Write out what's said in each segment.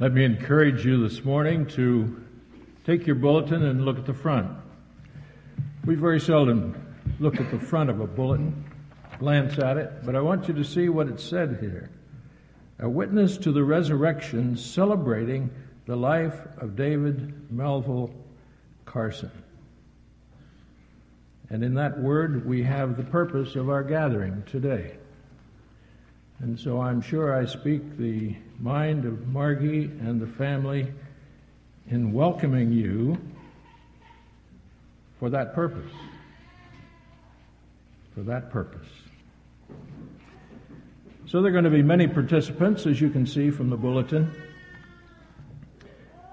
Let me encourage you this morning to take your bulletin and look at the front. We very seldom look at the front of a bulletin, glance at it, but I want you to see what it said here. A witness to the resurrection celebrating the life of David Melville Carson. And in that word, we have the purpose of our gathering today. And so I'm sure I speak the mind of Margie and the family in welcoming you for that purpose. For that purpose. So there are going to be many participants, as you can see from the bulletin.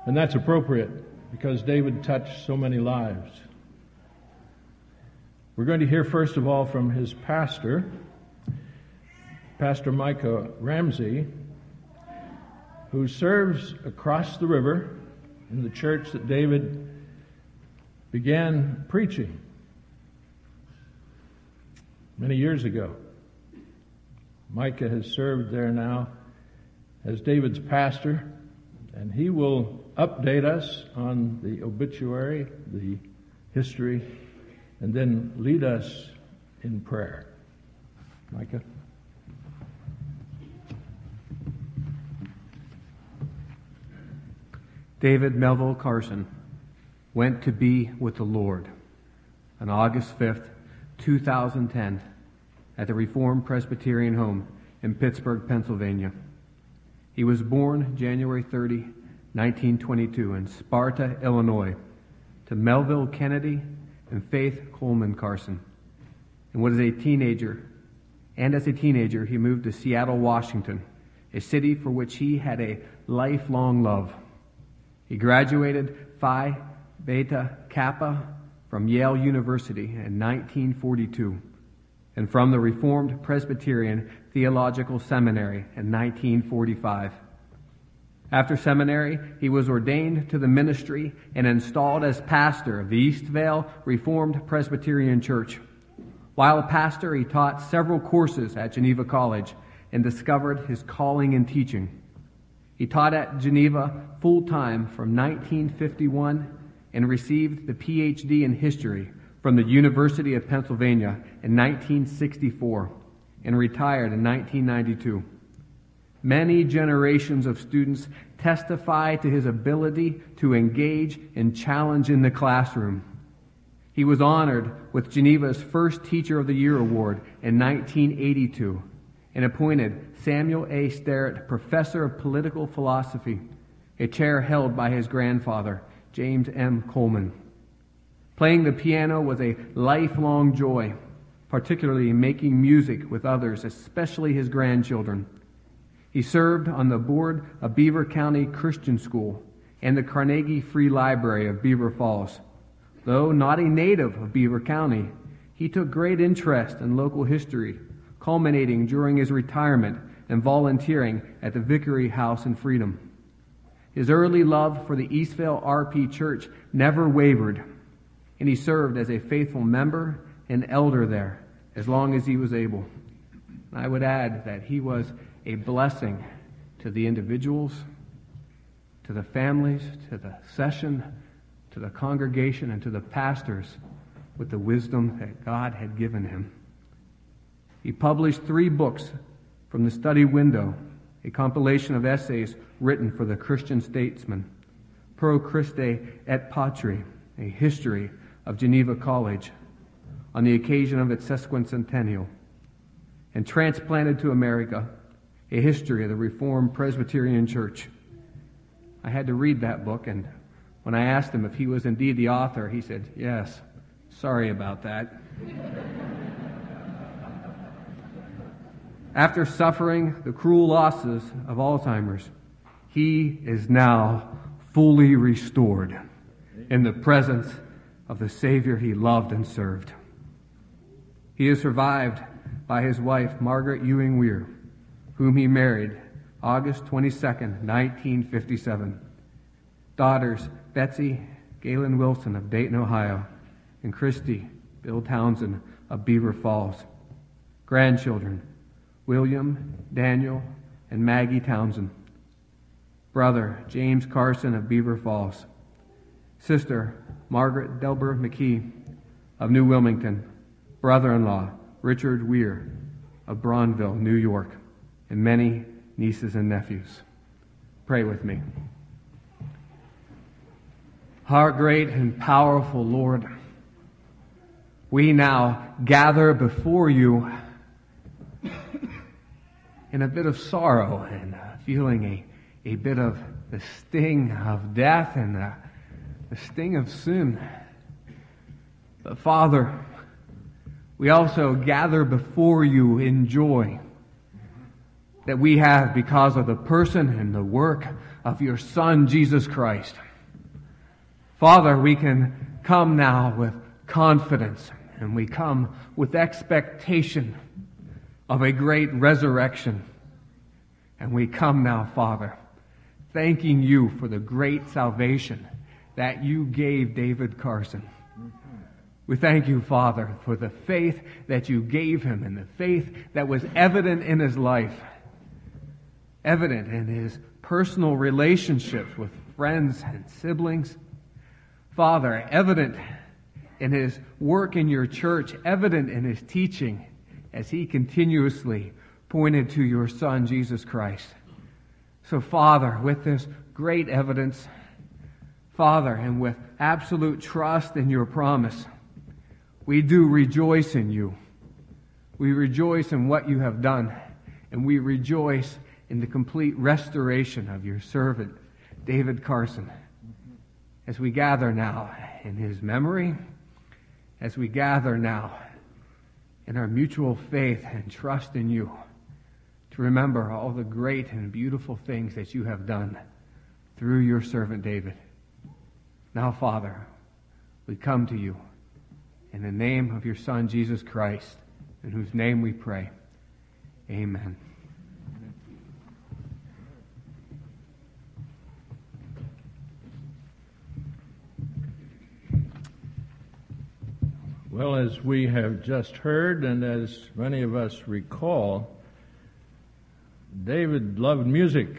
And that's appropriate because David touched so many lives. We're going to hear first of all from his pastor, Pastor Micah Ramsey, who serves across the river in the church that David began preaching many years ago. Micah has served there now as David's pastor, and he will update us on the obituary, the history, and then lead us in prayer. Micah? David Melville Carson went to be with the Lord on August 5th, 2010, at the Reformed Presbyterian Home in Pittsburgh, Pennsylvania. He was born January 30, 1922, in Sparta, Illinois, to Melville Kennedy and Faith Coleman Carson. And was a teenager, and as a teenager, he moved to Seattle, Washington, a city for which he had a lifelong love. He graduated Phi Beta Kappa from Yale University in 1942 and from the Reformed Presbyterian Theological Seminary in 1945. After seminary, he was ordained to the ministry and installed as pastor of the Eastvale Reformed Presbyterian Church. While pastor, he taught several courses at Geneva College and discovered his calling in teaching. He taught at Geneva full time from 1951 and received the PhD in history from the University of Pennsylvania in 1964 and retired in 1992. Many generations of students testify to his ability to engage and challenge in the classroom. He was honored with Geneva's first Teacher of the Year award in 1982 and appointed Samuel A. Sterrett Professor of Political Philosophy, a chair held by his grandfather, James M. Coleman. Playing the piano was a lifelong joy, particularly making music with others, especially his grandchildren. He served on the board of Beaver County Christian School and the Carnegie Free Library of Beaver Falls. Though not a native of Beaver County, he took great interest in local history culminating during his retirement and volunteering at the Vicary House in Freedom. His early love for the Eastvale RP Church never wavered, and he served as a faithful member and elder there as long as he was able. I would add that he was a blessing to the individuals, to the families, to the session, to the congregation, and to the pastors with the wisdom that God had given him. He published three books from the study window, a compilation of essays written for the Christian statesman, Pro Christe et Patri, a history of Geneva College, on the occasion of its sesquicentennial, and transplanted to America, a history of the Reformed Presbyterian Church. I had to read that book, and when I asked him if he was indeed the author, he said, Yes, sorry about that. After suffering the cruel losses of Alzheimer's, he is now fully restored in the presence of the Savior he loved and served. He is survived by his wife, Margaret Ewing Weir, whom he married August 22, 1957. Daughters, Betsy Galen Wilson of Dayton, Ohio, and Christy Bill Townsend of Beaver Falls. Grandchildren, William, Daniel, and Maggie Townsend. Brother James Carson of Beaver Falls. Sister Margaret Delber McKee of New Wilmington. Brother in law Richard Weir of Brownville, New York. And many nieces and nephews. Pray with me. Our great and powerful Lord, we now gather before you in a bit of sorrow and uh, feeling a, a bit of the sting of death and the, the sting of sin. But Father, we also gather before you in joy that we have because of the person and the work of your Son, Jesus Christ. Father, we can come now with confidence and we come with expectation of a great resurrection. And we come now, Father, thanking you for the great salvation that you gave David Carson. We thank you, Father, for the faith that you gave him and the faith that was evident in his life, evident in his personal relationships with friends and siblings. Father, evident in his work in your church, evident in his teaching as he continuously pointed to your Son, Jesus Christ. So, Father, with this great evidence, Father, and with absolute trust in your promise, we do rejoice in you. We rejoice in what you have done, and we rejoice in the complete restoration of your servant, David Carson. As we gather now in his memory, as we gather now in our mutual faith and trust in you, to remember all the great and beautiful things that you have done through your servant David. Now, Father, we come to you in the name of your Son, Jesus Christ, in whose name we pray. Amen. Well, as we have just heard, and as many of us recall, David loved music.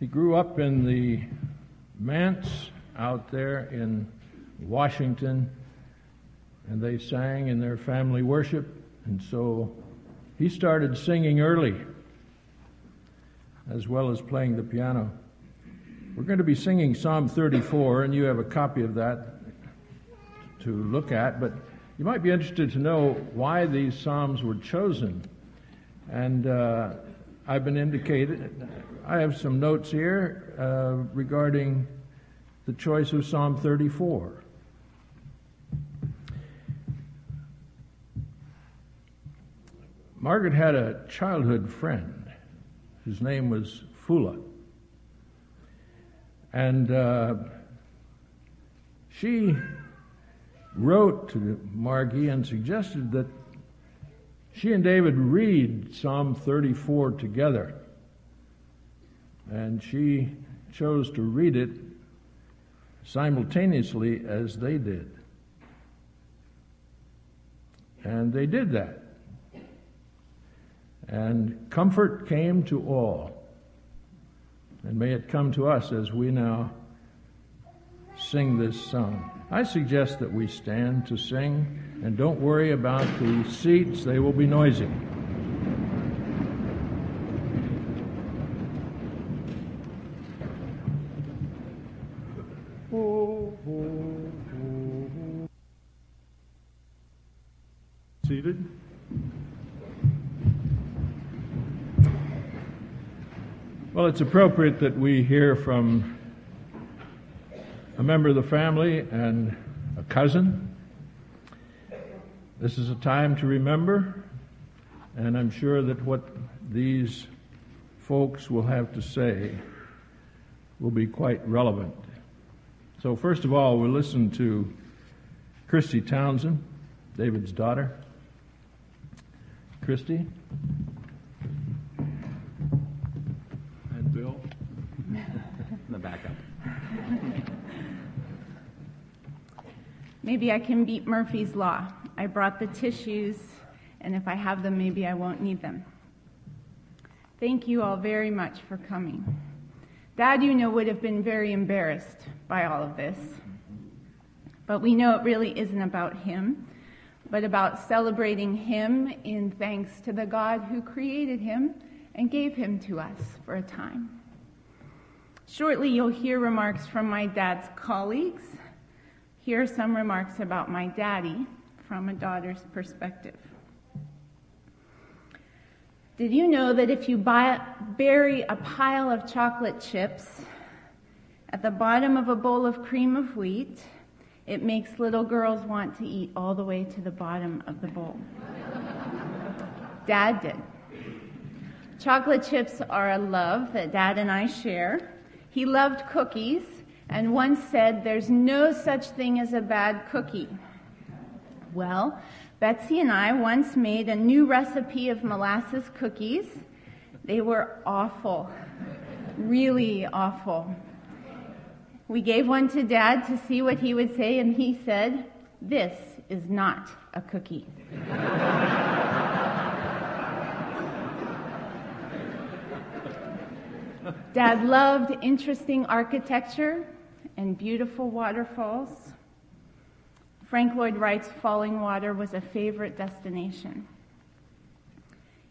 He grew up in the manse out there in Washington, and they sang in their family worship, and so he started singing early, as well as playing the piano. We're going to be singing Psalm 34, and you have a copy of that to look at, but you might be interested to know why these Psalms were chosen. And uh, I've been indicated, I have some notes here uh, regarding the choice of Psalm 34. Margaret had a childhood friend whose name was Fula. And uh, she wrote to Margie and suggested that she and David read Psalm 34 together. And she chose to read it simultaneously as they did. And they did that. And comfort came to all. And may it come to us as we now sing this song. I suggest that we stand to sing and don't worry about the seats, they will be noisy. Seated. Well, it's appropriate that we hear from a member of the family and a cousin. This is a time to remember, and I'm sure that what these folks will have to say will be quite relevant. So, first of all, we'll listen to Christy Townsend, David's daughter. Christy? And Bill? the backup. Maybe I can beat Murphy's Law. I brought the tissues, and if I have them, maybe I won't need them. Thank you all very much for coming. Dad, you know, would have been very embarrassed by all of this. But we know it really isn't about him, but about celebrating him in thanks to the God who created him and gave him to us for a time. Shortly, you'll hear remarks from my dad's colleagues. Here are some remarks about my daddy from a daughter's perspective. Did you know that if you buy, bury a pile of chocolate chips at the bottom of a bowl of cream of wheat, it makes little girls want to eat all the way to the bottom of the bowl? Dad did. Chocolate chips are a love that Dad and I share. He loved cookies and once said, There's no such thing as a bad cookie. Well, Betsy and I once made a new recipe of molasses cookies. They were awful, really awful. We gave one to Dad to see what he would say, and he said, This is not a cookie. Dad loved interesting architecture and beautiful waterfalls. Frank Lloyd Wright's Falling Water was a favorite destination.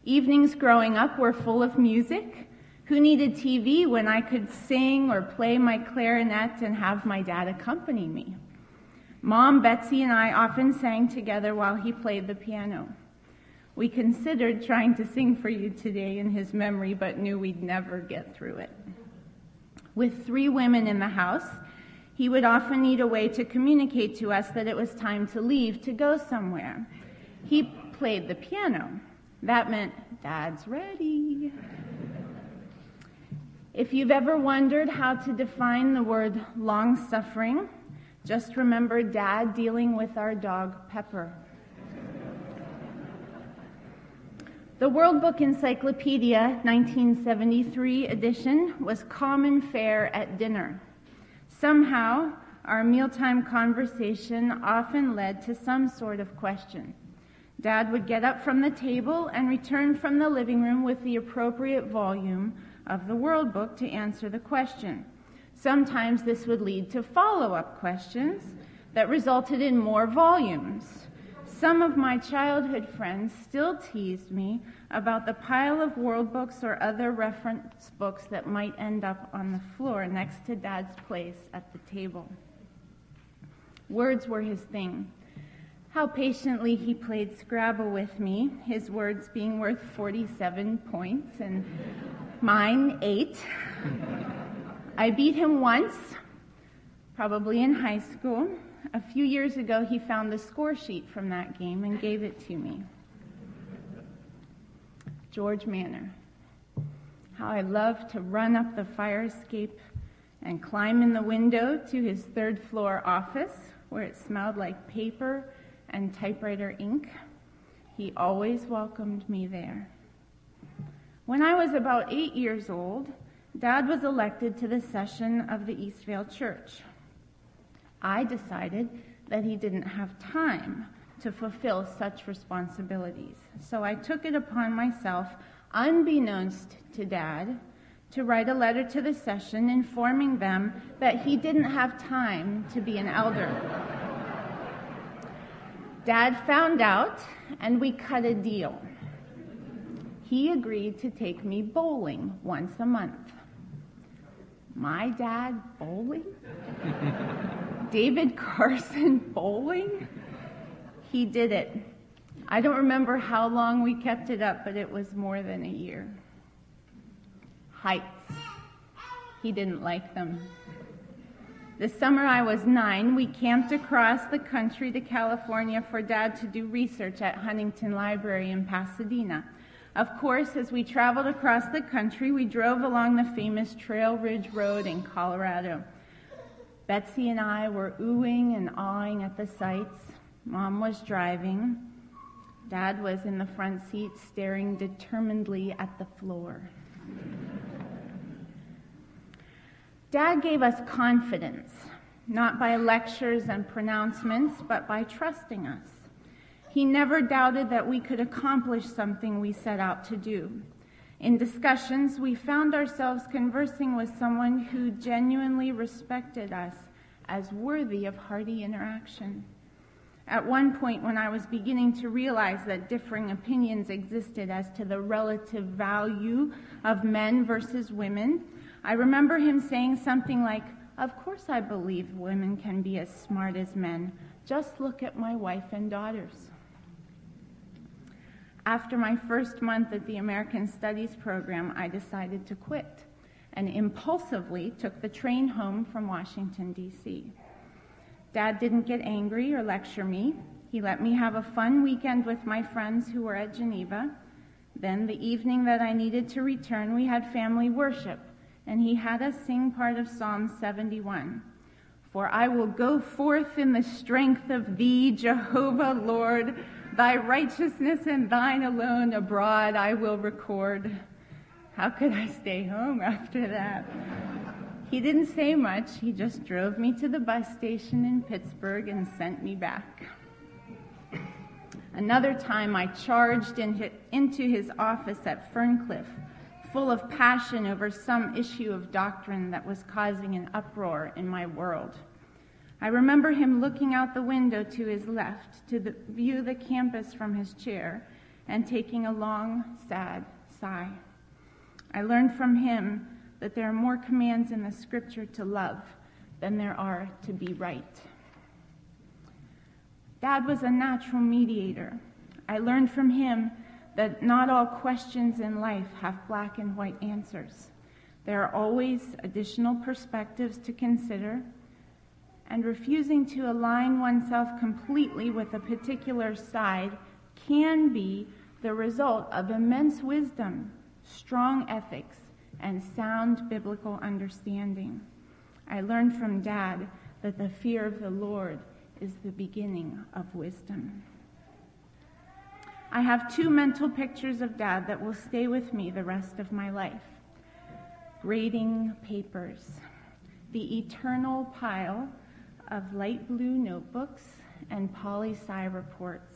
Evenings growing up were full of music. Who needed TV when I could sing or play my clarinet and have my dad accompany me? Mom, Betsy, and I often sang together while he played the piano. We considered trying to sing for you today in his memory, but knew we'd never get through it. With three women in the house, he would often need a way to communicate to us that it was time to leave to go somewhere. He played the piano. That meant, Dad's ready. If you've ever wondered how to define the word long suffering, just remember Dad dealing with our dog Pepper. The World Book Encyclopedia 1973 edition was common fare at dinner. Somehow, our mealtime conversation often led to some sort of question. Dad would get up from the table and return from the living room with the appropriate volume of the World Book to answer the question. Sometimes this would lead to follow up questions that resulted in more volumes. Some of my childhood friends still teased me about the pile of world books or other reference books that might end up on the floor next to Dad's place at the table. Words were his thing. How patiently he played Scrabble with me, his words being worth 47 points and mine eight. I beat him once, probably in high school. A few years ago, he found the score sheet from that game and gave it to me. George Manor. How I loved to run up the fire escape and climb in the window to his third floor office where it smelled like paper and typewriter ink. He always welcomed me there. When I was about eight years old, Dad was elected to the session of the Eastvale Church. I decided that he didn't have time to fulfill such responsibilities. So I took it upon myself, unbeknownst to Dad, to write a letter to the session informing them that he didn't have time to be an elder. Dad found out, and we cut a deal. He agreed to take me bowling once a month. My dad bowling? David Carson bowling? He did it. I don't remember how long we kept it up, but it was more than a year. Heights. He didn't like them. The summer I was nine, we camped across the country to California for Dad to do research at Huntington Library in Pasadena. Of course, as we traveled across the country, we drove along the famous Trail Ridge Road in Colorado. Betsy and I were oohing and awing at the sights. Mom was driving. Dad was in the front seat staring determinedly at the floor. Dad gave us confidence, not by lectures and pronouncements, but by trusting us. He never doubted that we could accomplish something we set out to do. In discussions, we found ourselves conversing with someone who genuinely respected us as worthy of hearty interaction. At one point, when I was beginning to realize that differing opinions existed as to the relative value of men versus women, I remember him saying something like, Of course, I believe women can be as smart as men. Just look at my wife and daughters. After my first month at the American Studies program, I decided to quit and impulsively took the train home from Washington, D.C. Dad didn't get angry or lecture me. He let me have a fun weekend with my friends who were at Geneva. Then, the evening that I needed to return, we had family worship, and he had us sing part of Psalm 71. For I will go forth in the strength of thee, Jehovah Lord. Thy righteousness and thine alone abroad I will record. How could I stay home after that? He didn't say much. He just drove me to the bus station in Pittsburgh and sent me back. Another time, I charged in, into his office at Ferncliff, full of passion over some issue of doctrine that was causing an uproar in my world. I remember him looking out the window to his left to the, view the campus from his chair and taking a long, sad sigh. I learned from him that there are more commands in the scripture to love than there are to be right. Dad was a natural mediator. I learned from him that not all questions in life have black and white answers. There are always additional perspectives to consider, and refusing to align oneself completely with a particular side can be the result of immense wisdom, strong ethics, and sound biblical understanding. I learned from Dad that the fear of the Lord is the beginning of wisdom. I have two mental pictures of Dad that will stay with me the rest of my life grading papers, the eternal pile of light blue notebooks and poli sci reports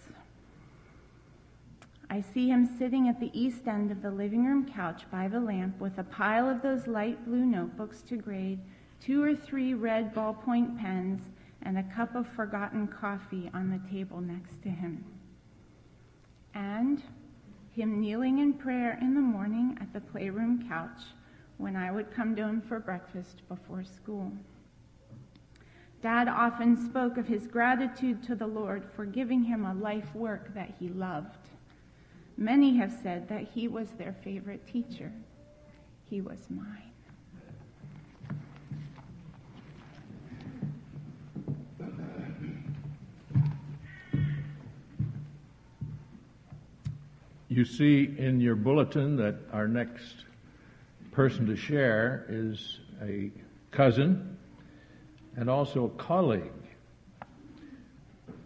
I see him sitting at the east end of the living room couch by the lamp with a pile of those light blue notebooks to grade, two or three red ballpoint pens, and a cup of forgotten coffee on the table next to him. And him kneeling in prayer in the morning at the playroom couch when I would come down for breakfast before school. Dad often spoke of his gratitude to the Lord for giving him a life work that he loved. Many have said that he was their favorite teacher. He was mine. You see in your bulletin that our next person to share is a cousin and also a colleague.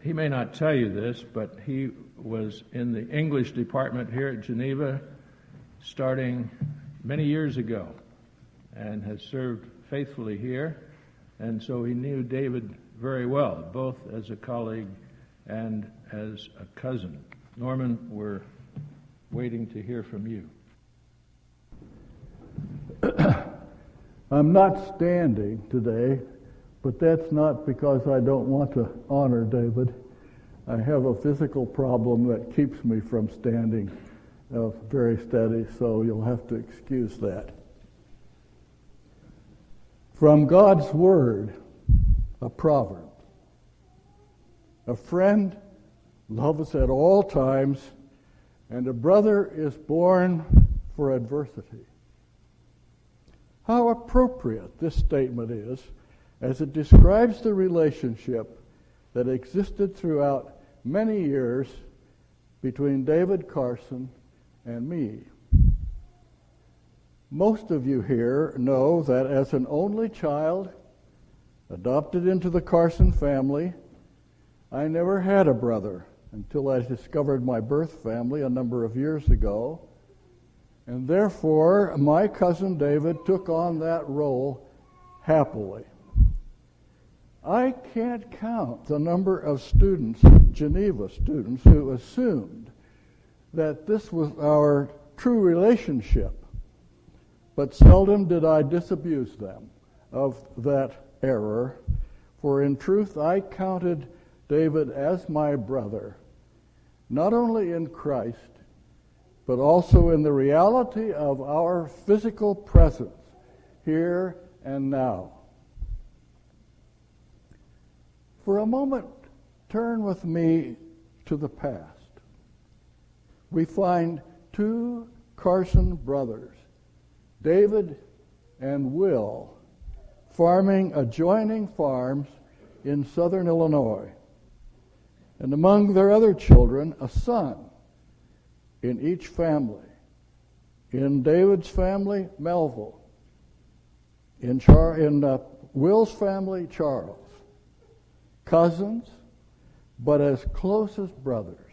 He may not tell you this, but he was in the English department here at Geneva starting many years ago and has served faithfully here. And so he knew David very well, both as a colleague and as a cousin. Norman, we're waiting to hear from you. I'm not standing today, but that's not because I don't want to honor David. I have a physical problem that keeps me from standing uh, very steady, so you'll have to excuse that. From God's Word, a proverb. A friend loves at all times, and a brother is born for adversity. How appropriate this statement is as it describes the relationship that existed throughout many years between David Carson and me. Most of you here know that as an only child, adopted into the Carson family, I never had a brother until I discovered my birth family a number of years ago. And therefore, my cousin David took on that role happily. I can't count the number of students, Geneva students, who assumed that this was our true relationship, but seldom did I disabuse them of that error, for in truth I counted David as my brother, not only in Christ, but also in the reality of our physical presence here and now. For a moment, turn with me to the past. We find two Carson brothers, David and Will, farming adjoining farms in southern Illinois. And among their other children, a son in each family. In David's family, Melville. In, Char- in uh, Will's family, Charles. Cousins, but as close as brothers,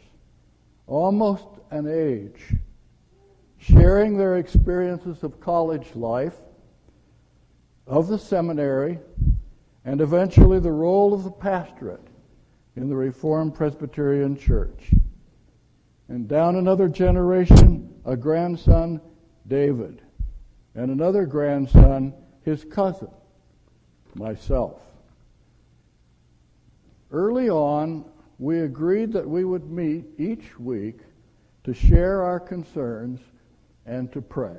almost an age, sharing their experiences of college life, of the seminary, and eventually the role of the pastorate in the Reformed Presbyterian Church. And down another generation, a grandson, David, and another grandson, his cousin, myself. Early on, we agreed that we would meet each week to share our concerns and to pray.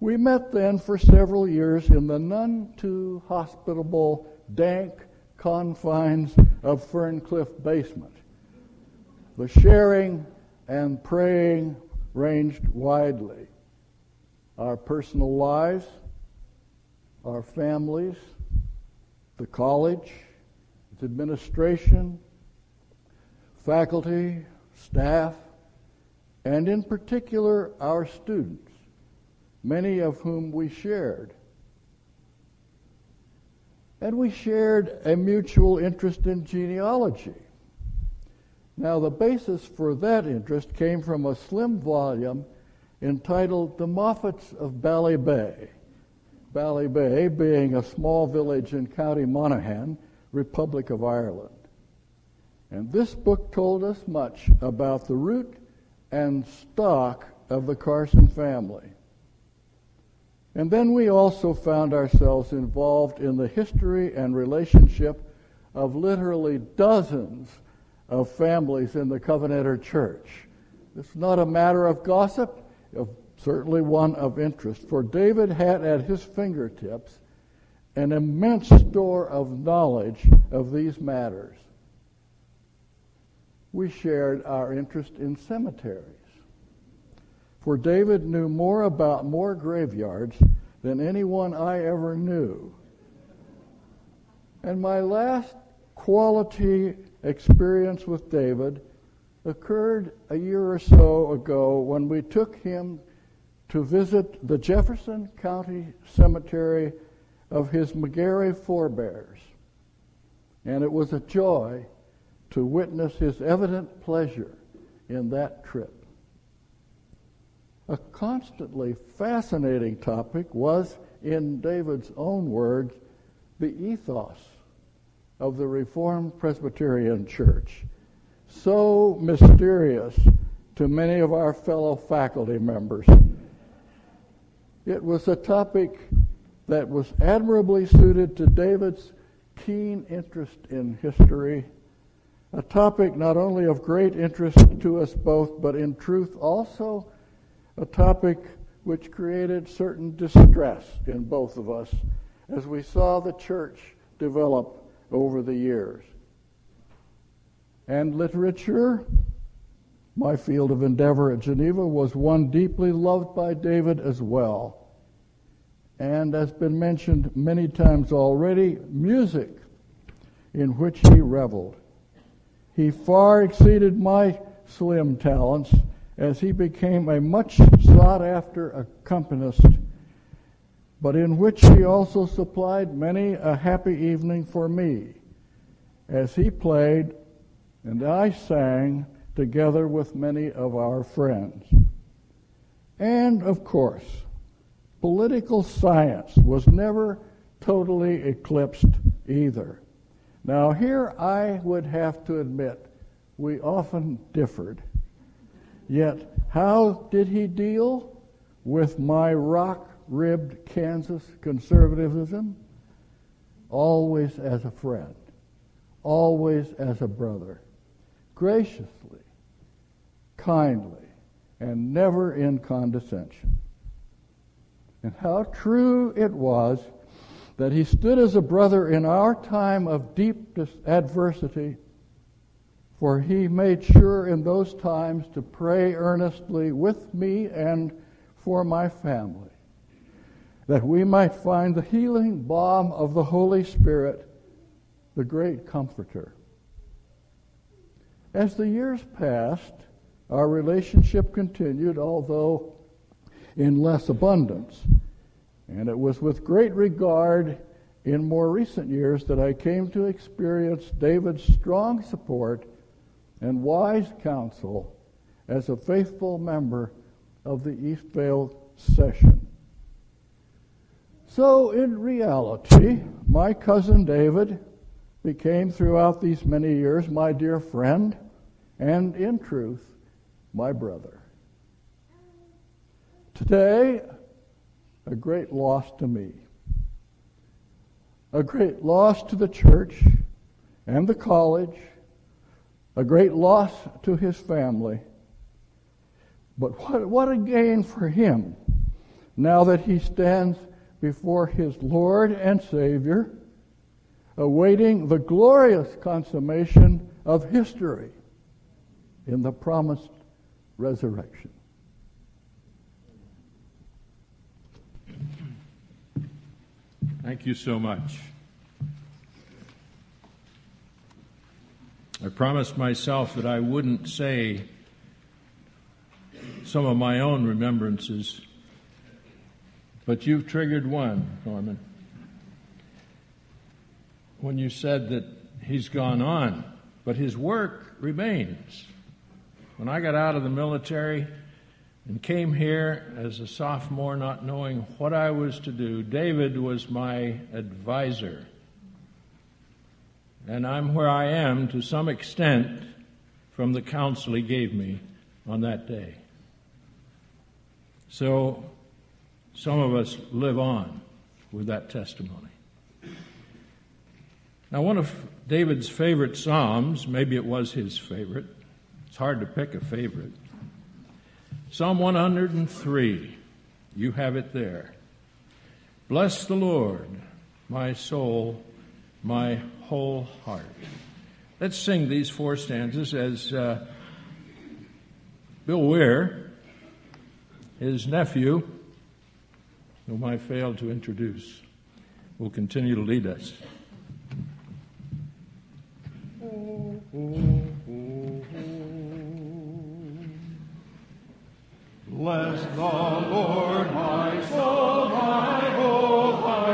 We met then for several years in the none too hospitable, dank confines of Ferncliff basement. The sharing and praying ranged widely. Our personal lives, our families, the college, its administration, faculty, staff, and in particular our students, many of whom we shared. And we shared a mutual interest in genealogy. Now, the basis for that interest came from a slim volume entitled The Moffats of Ballybay. Ballybay being a small village in County Monaghan, Republic of Ireland. And this book told us much about the root and stock of the Carson family. And then we also found ourselves involved in the history and relationship of literally dozens of families in the Covenanter Church. It's not a matter of gossip, certainly one of interest, for David had at his fingertips an immense store of knowledge of these matters. We shared our interest in cemeteries. For David knew more about more graveyards than anyone I ever knew. And my last quality experience with David occurred a year or so ago when we took him to visit the Jefferson County Cemetery of his McGarry forebears. And it was a joy to witness his evident pleasure in that trip. A constantly fascinating topic was, in David's own words, the ethos of the Reformed Presbyterian Church, so mysterious to many of our fellow faculty members. It was a topic that was admirably suited to David's keen interest in history, a topic not only of great interest to us both, but in truth also a topic which created certain distress in both of us as we saw the church develop over the years. And literature, my field of endeavor at Geneva, was one deeply loved by David as well. And as been mentioned many times already, music in which he reveled. He far exceeded my slim talents as he became a much sought after accompanist, but in which he also supplied many a happy evening for me, as he played and I sang together with many of our friends. And of course, political science was never totally eclipsed either. Now, here I would have to admit we often differed. Yet How did he deal with my rock ribbed Kansas conservatism? Always as a friend, always as a brother, graciously, kindly, and never in condescension. And how true it was that he stood as a brother in our time of deep adversity, for he made sure in those times to pray earnestly with me and for my family, that we might find the healing balm of the Holy Spirit, the great comforter. As the years passed, our relationship continued, although in less abundance. And it was with great regard in more recent years that I came to experience David's strong support and wise counsel as a faithful member of the Eastvale session. So, in reality, my cousin David became throughout these many years my dear friend and, in truth, my brother. Today, a great loss to me, a great loss to the church and the college, a great loss to his family. But what, what a gain for him now that he stands before his Lord and Savior, awaiting the glorious consummation of history in the promised resurrection. Thank you so much. I promised myself that I wouldn't say some of my own remembrances, but you've triggered one, Norman. When you said that he's gone on, but his work remains. When I got out of the military, and came here as a sophomore not knowing what I was to do. David was my advisor. And I'm where I am to some extent from the counsel he gave me on that day. So some of us live on with that testimony. Now, one of David's favorite Psalms, maybe it was his favorite, it's hard to pick a favorite, Psalm 103, you have it there. Bless the Lord, my soul, my whole heart. Let's sing these four stanzas as uh, Bill Weir, his nephew, whom I failed to introduce, will continue to lead us. Oh, oh, Bless the Lord, my soul, my whole heart,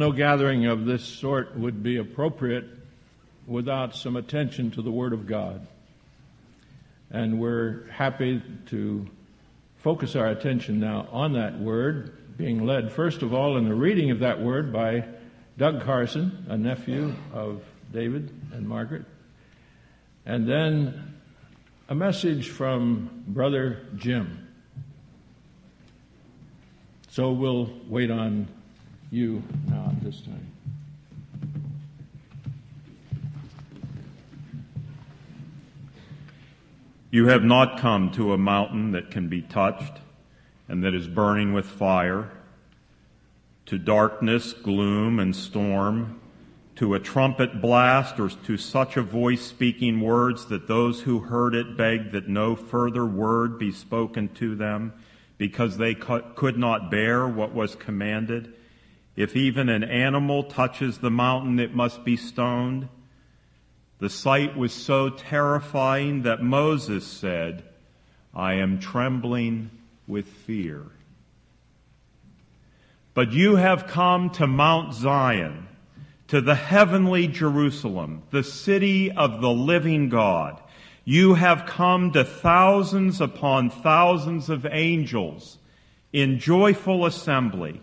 no gathering of this sort would be appropriate without some attention to the Word of God. And we're happy to focus our attention now on that Word, being led, first of all, in the reading of that Word by Doug Carson, a nephew of David and Margaret, and then a message from Brother Jim. So we'll wait on you now this time. You have not come to a mountain that can be touched and that is burning with fire, to darkness, gloom, and storm, to a trumpet blast, or to such a voice speaking words that those who heard it begged that no further word be spoken to them because they could not bear what was commanded. If even an animal touches the mountain, it must be stoned. The sight was so terrifying that Moses said, I am trembling with fear. But you have come to Mount Zion, to the heavenly Jerusalem, the city of the living God. You have come to thousands upon thousands of angels in joyful assembly,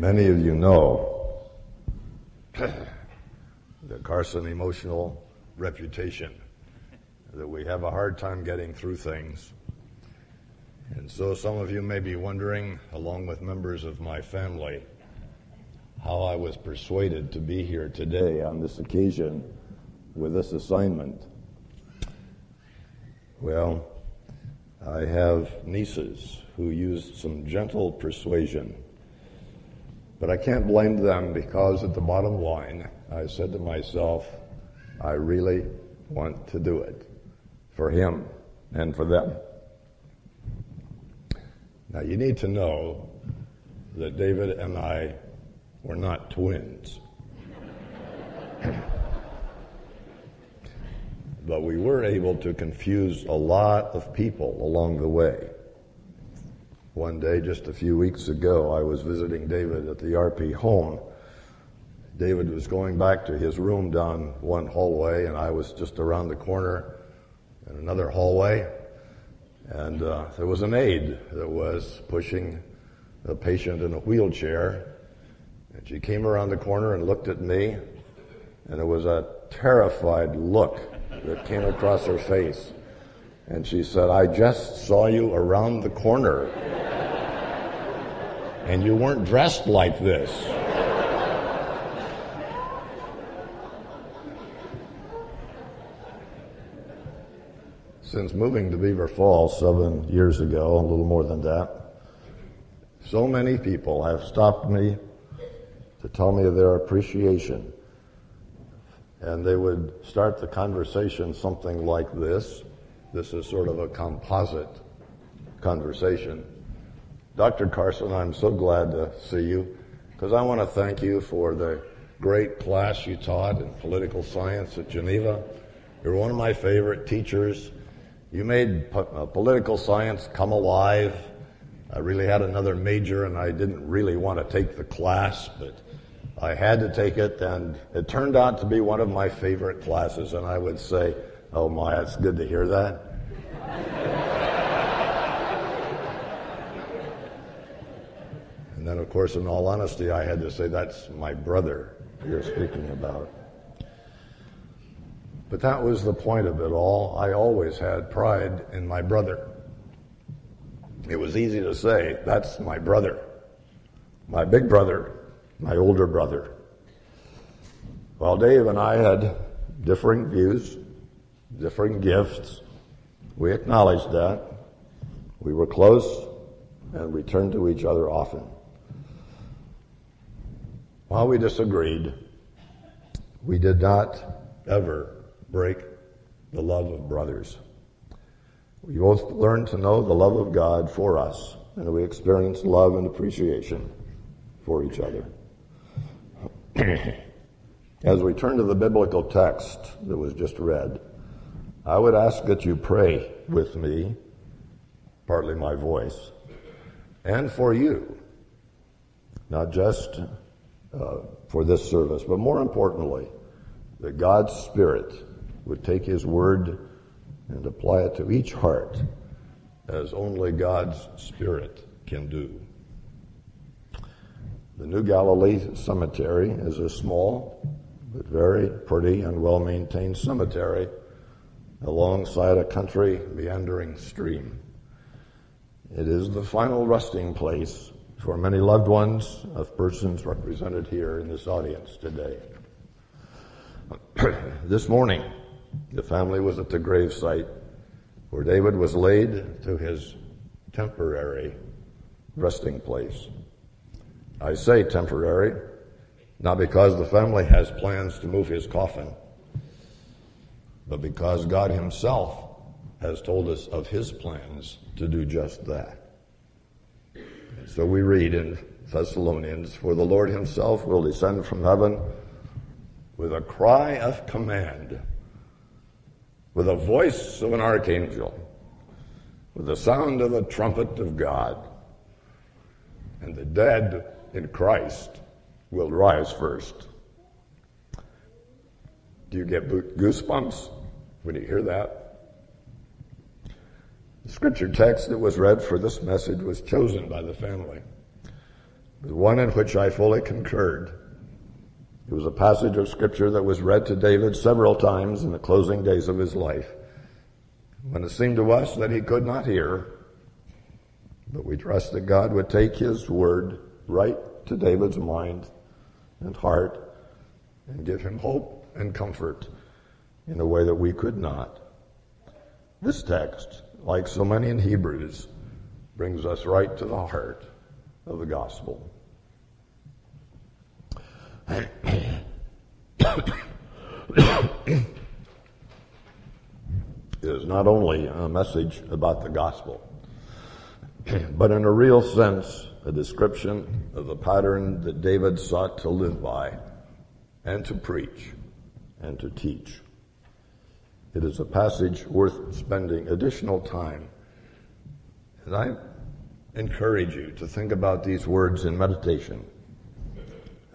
Many of you know the Carson emotional reputation that we have a hard time getting through things. And so some of you may be wondering, along with members of my family, how I was persuaded to be here today on this occasion with this assignment. Well, I have nieces who used some gentle persuasion but I can't blame them because at the bottom line, I said to myself, I really want to do it for him and for them. Now you need to know that David and I were not twins. but we were able to confuse a lot of people along the way. One day, just a few weeks ago, I was visiting David at the RP home. David was going back to his room down one hallway, and I was just around the corner in another hallway. And uh, there was an aide that was pushing a patient in a wheelchair. And she came around the corner and looked at me, and it was a terrified look that came across her face. And she said, I just saw you around the corner. and you weren't dressed like this. Since moving to Beaver Falls seven years ago, a little more than that, so many people have stopped me to tell me their appreciation. And they would start the conversation something like this. This is sort of a composite conversation. Dr. Carson, I'm so glad to see you. because I want to thank you for the great class you taught in political science at Geneva. You're one of my favorite teachers. You made po- uh, political science come alive. I really had another major and I didn't really want to take the class, but I had to take it and it turned out to be one of my favorite classes and I would say, oh my, it's good to hear that. and then of course, in all honesty, I had to say, that's my brother you're speaking about. But that was the point of it all. I always had pride in my brother. It was easy to say, that's my brother, my big brother, my older brother. While Dave and I had differing views, differing gifts, we acknowledged that. We were close and we turned to each other often. While we disagreed, we did not ever break the love of brothers. We both learned to know the love of God for us, and we experienced love and appreciation for each other. As we turn to the biblical text that was just read, I would ask that you pray with me, partly my voice, and for you, not just uh, for this service, but more importantly, that God's Spirit would take His Word and apply it to each heart as only God's Spirit can do. The New Galilee Cemetery is a small but very pretty and well maintained cemetery alongside a country meandering stream. It is the final resting place for many loved ones of persons represented here in this audience today. this morning, the family was at the grave site where David was laid to his temporary resting place. I say temporary, not because the family has plans to move his coffin, but because God Himself has told us of His plans to do just that. So we read in Thessalonians, For the Lord himself will descend from heaven with a cry of command, with a voice of an archangel, with the sound of the trumpet of God. And the dead in Christ will rise first. Do you get goosebumps when you hear that? The scripture text that was read for this message was chosen by the family. The one in which I fully concurred. It was a passage of scripture that was read to David several times in the closing days of his life when it seemed to us that he could not hear. But we trust that God would take his word right to David's mind and heart and give him hope and comfort in a way that we could not. This text like so many in Hebrews, brings us right to the heart of the gospel. it is not only a message about the gospel, but in a real sense, a description of the pattern that David sought to live by and to preach and to teach. It is a passage worth spending additional time. And I encourage you to think about these words in meditation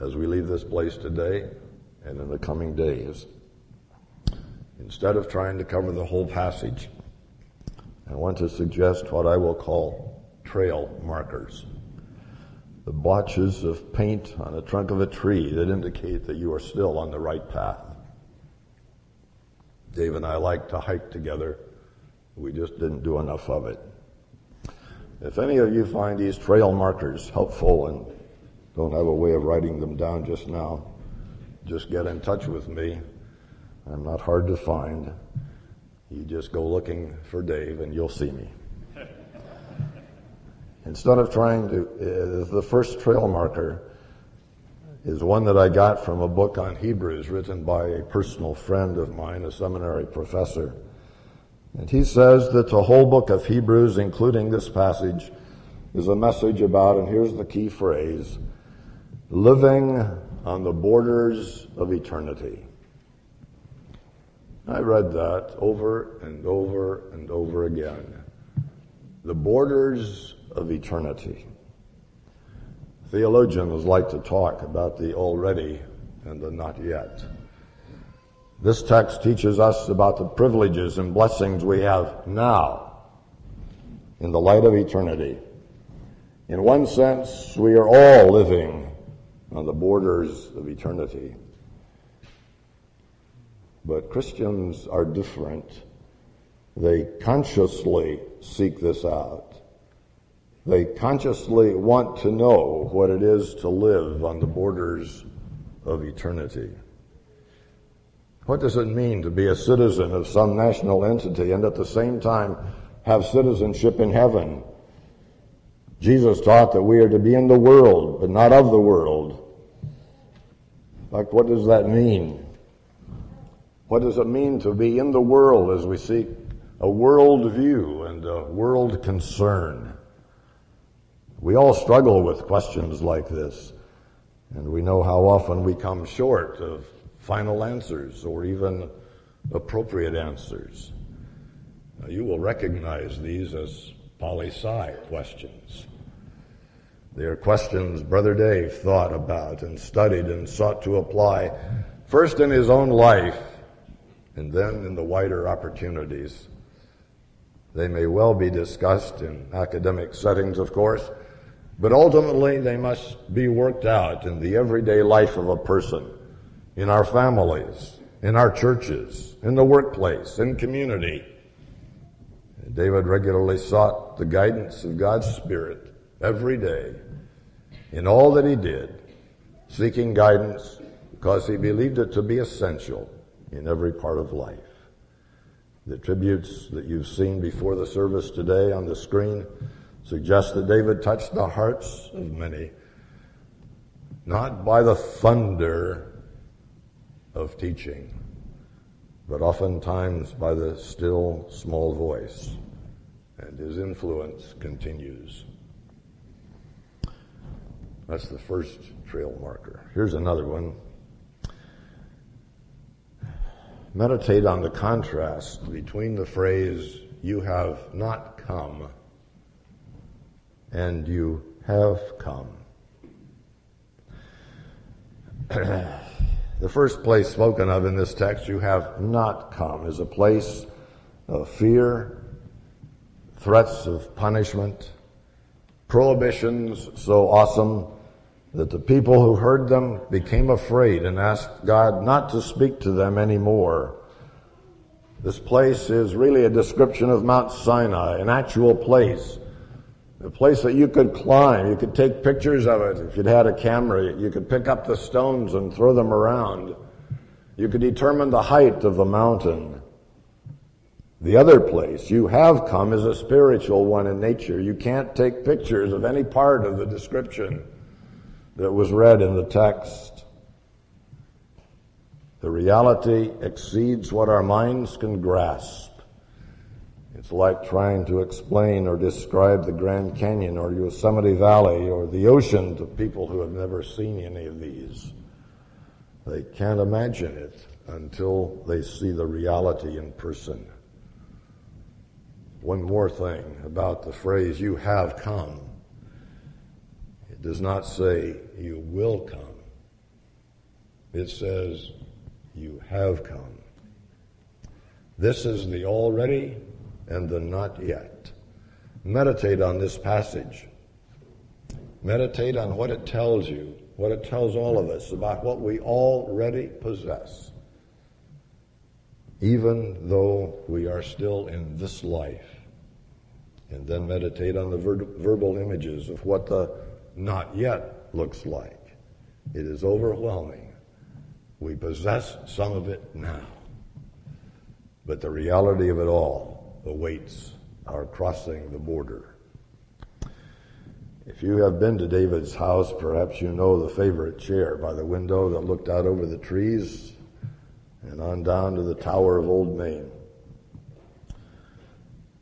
as we leave this place today and in the coming days. Instead of trying to cover the whole passage, I want to suggest what I will call trail markers. The blotches of paint on the trunk of a tree that indicate that you are still on the right path. Dave and I like to hike together. We just didn't do enough of it. If any of you find these trail markers helpful and don't have a way of writing them down just now, just get in touch with me. I'm not hard to find. You just go looking for Dave and you'll see me. Instead of trying to, uh, the first trail marker is one that I got from a book on Hebrews written by a personal friend of mine, a seminary professor. And he says that the whole book of Hebrews, including this passage, is a message about, and here's the key phrase, living on the borders of eternity. I read that over and over and over again. The borders of eternity. Theologians like to talk about the already and the not yet. This text teaches us about the privileges and blessings we have now in the light of eternity. In one sense, we are all living on the borders of eternity. But Christians are different. They consciously seek this out. They consciously want to know what it is to live on the borders of eternity. What does it mean to be a citizen of some national entity and at the same time have citizenship in heaven? Jesus taught that we are to be in the world, but not of the world. Fact, what does that mean? What does it mean to be in the world as we seek a world view and a world concern? We all struggle with questions like this, and we know how often we come short of final answers or even appropriate answers. Now, you will recognize these as poli sci questions. They are questions Brother Dave thought about and studied and sought to apply first in his own life and then in the wider opportunities. They may well be discussed in academic settings, of course, but ultimately, they must be worked out in the everyday life of a person, in our families, in our churches, in the workplace, in community. David regularly sought the guidance of God's Spirit every day in all that he did, seeking guidance because he believed it to be essential in every part of life. The tributes that you've seen before the service today on the screen suggests that David touched the hearts of many, not by the thunder of teaching, but oftentimes by the still small voice. And his influence continues. That's the first trail marker. Here's another one. Meditate on the contrast between the phrase, you have not come, and you have come. the first place spoken of in this text, you have not come, is a place of fear, threats of punishment, prohibitions so awesome that the people who heard them became afraid and asked God not to speak to them anymore. This place is really a description of Mount Sinai, an actual place a place that you could climb. You could take pictures of it. If you'd had a camera, you could pick up the stones and throw them around. You could determine the height of the mountain. The other place you have come is a spiritual one in nature. You can't take pictures of any part of the description that was read in the text. The reality exceeds what our minds can grasp. It's like trying to explain or describe the Grand Canyon or Yosemite Valley or the ocean to people who have never seen any of these. They can't imagine it until they see the reality in person. One more thing about the phrase, you have come. It does not say, you will come. It says, you have come. This is the already and the not yet. Meditate on this passage. Meditate on what it tells you, what it tells all of us about what we already possess, even though we are still in this life. And then meditate on the ver- verbal images of what the not yet looks like. It is overwhelming. We possess some of it now. But the reality of it all awaits our crossing the border. If you have been to David's house, perhaps you know the favorite chair by the window that looked out over the trees and on down to the Tower of Old Main.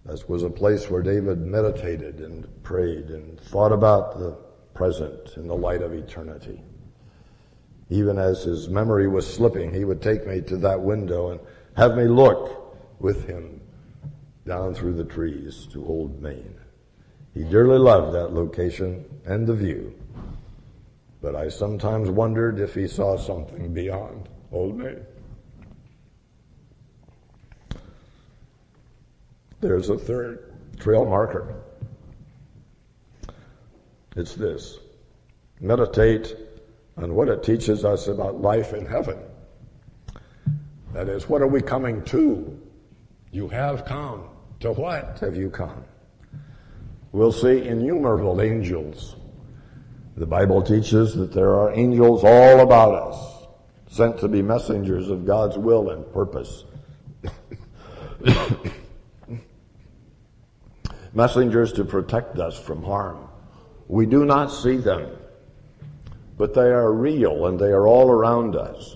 This was a place where David meditated and prayed and thought about the present in the light of eternity. Even as his memory was slipping, he would take me to that window and have me look with him down through the trees to Old Main. He dearly loved that location and the view, but I sometimes wondered if he saw something beyond Old Main. There's a third trail marker. It's this meditate on what it teaches us about life in heaven. That is, what are we coming to? You have come. To what have you come? We'll see innumerable angels. The Bible teaches that there are angels all about us, sent to be messengers of God's will and purpose. messengers to protect us from harm. We do not see them, but they are real and they are all around us.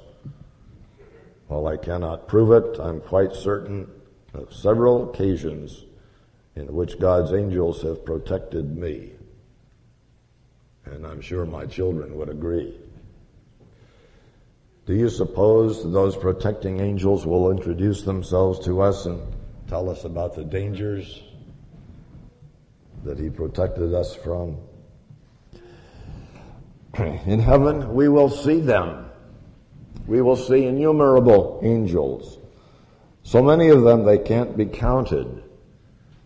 While I cannot prove it, I'm quite certain of several occasions in which God's angels have protected me. And I'm sure my children would agree. Do you suppose those protecting angels will introduce themselves to us and tell us about the dangers that He protected us from? In heaven, we will see them. We will see innumerable angels. So many of them they can't be counted.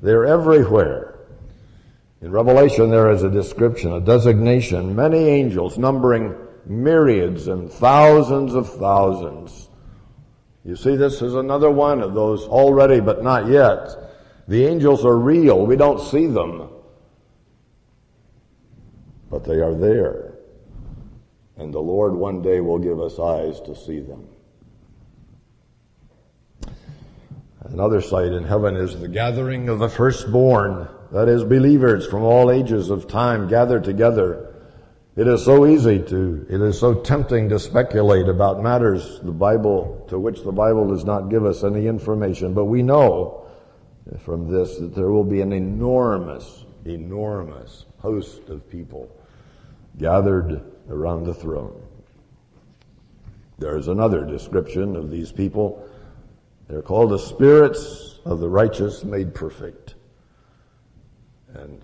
They're everywhere. In Revelation there is a description, a designation, many angels numbering myriads and thousands of thousands. You see, this is another one of those already but not yet. The angels are real. We don't see them. But they are there. And the Lord one day will give us eyes to see them. Another sight in heaven is the gathering of the firstborn, that is, believers from all ages of time gathered together. It is so easy to, it is so tempting to speculate about matters the Bible, to which the Bible does not give us any information, but we know from this that there will be an enormous, enormous host of people gathered around the throne. There is another description of these people they're called the spirits of the righteous made perfect. And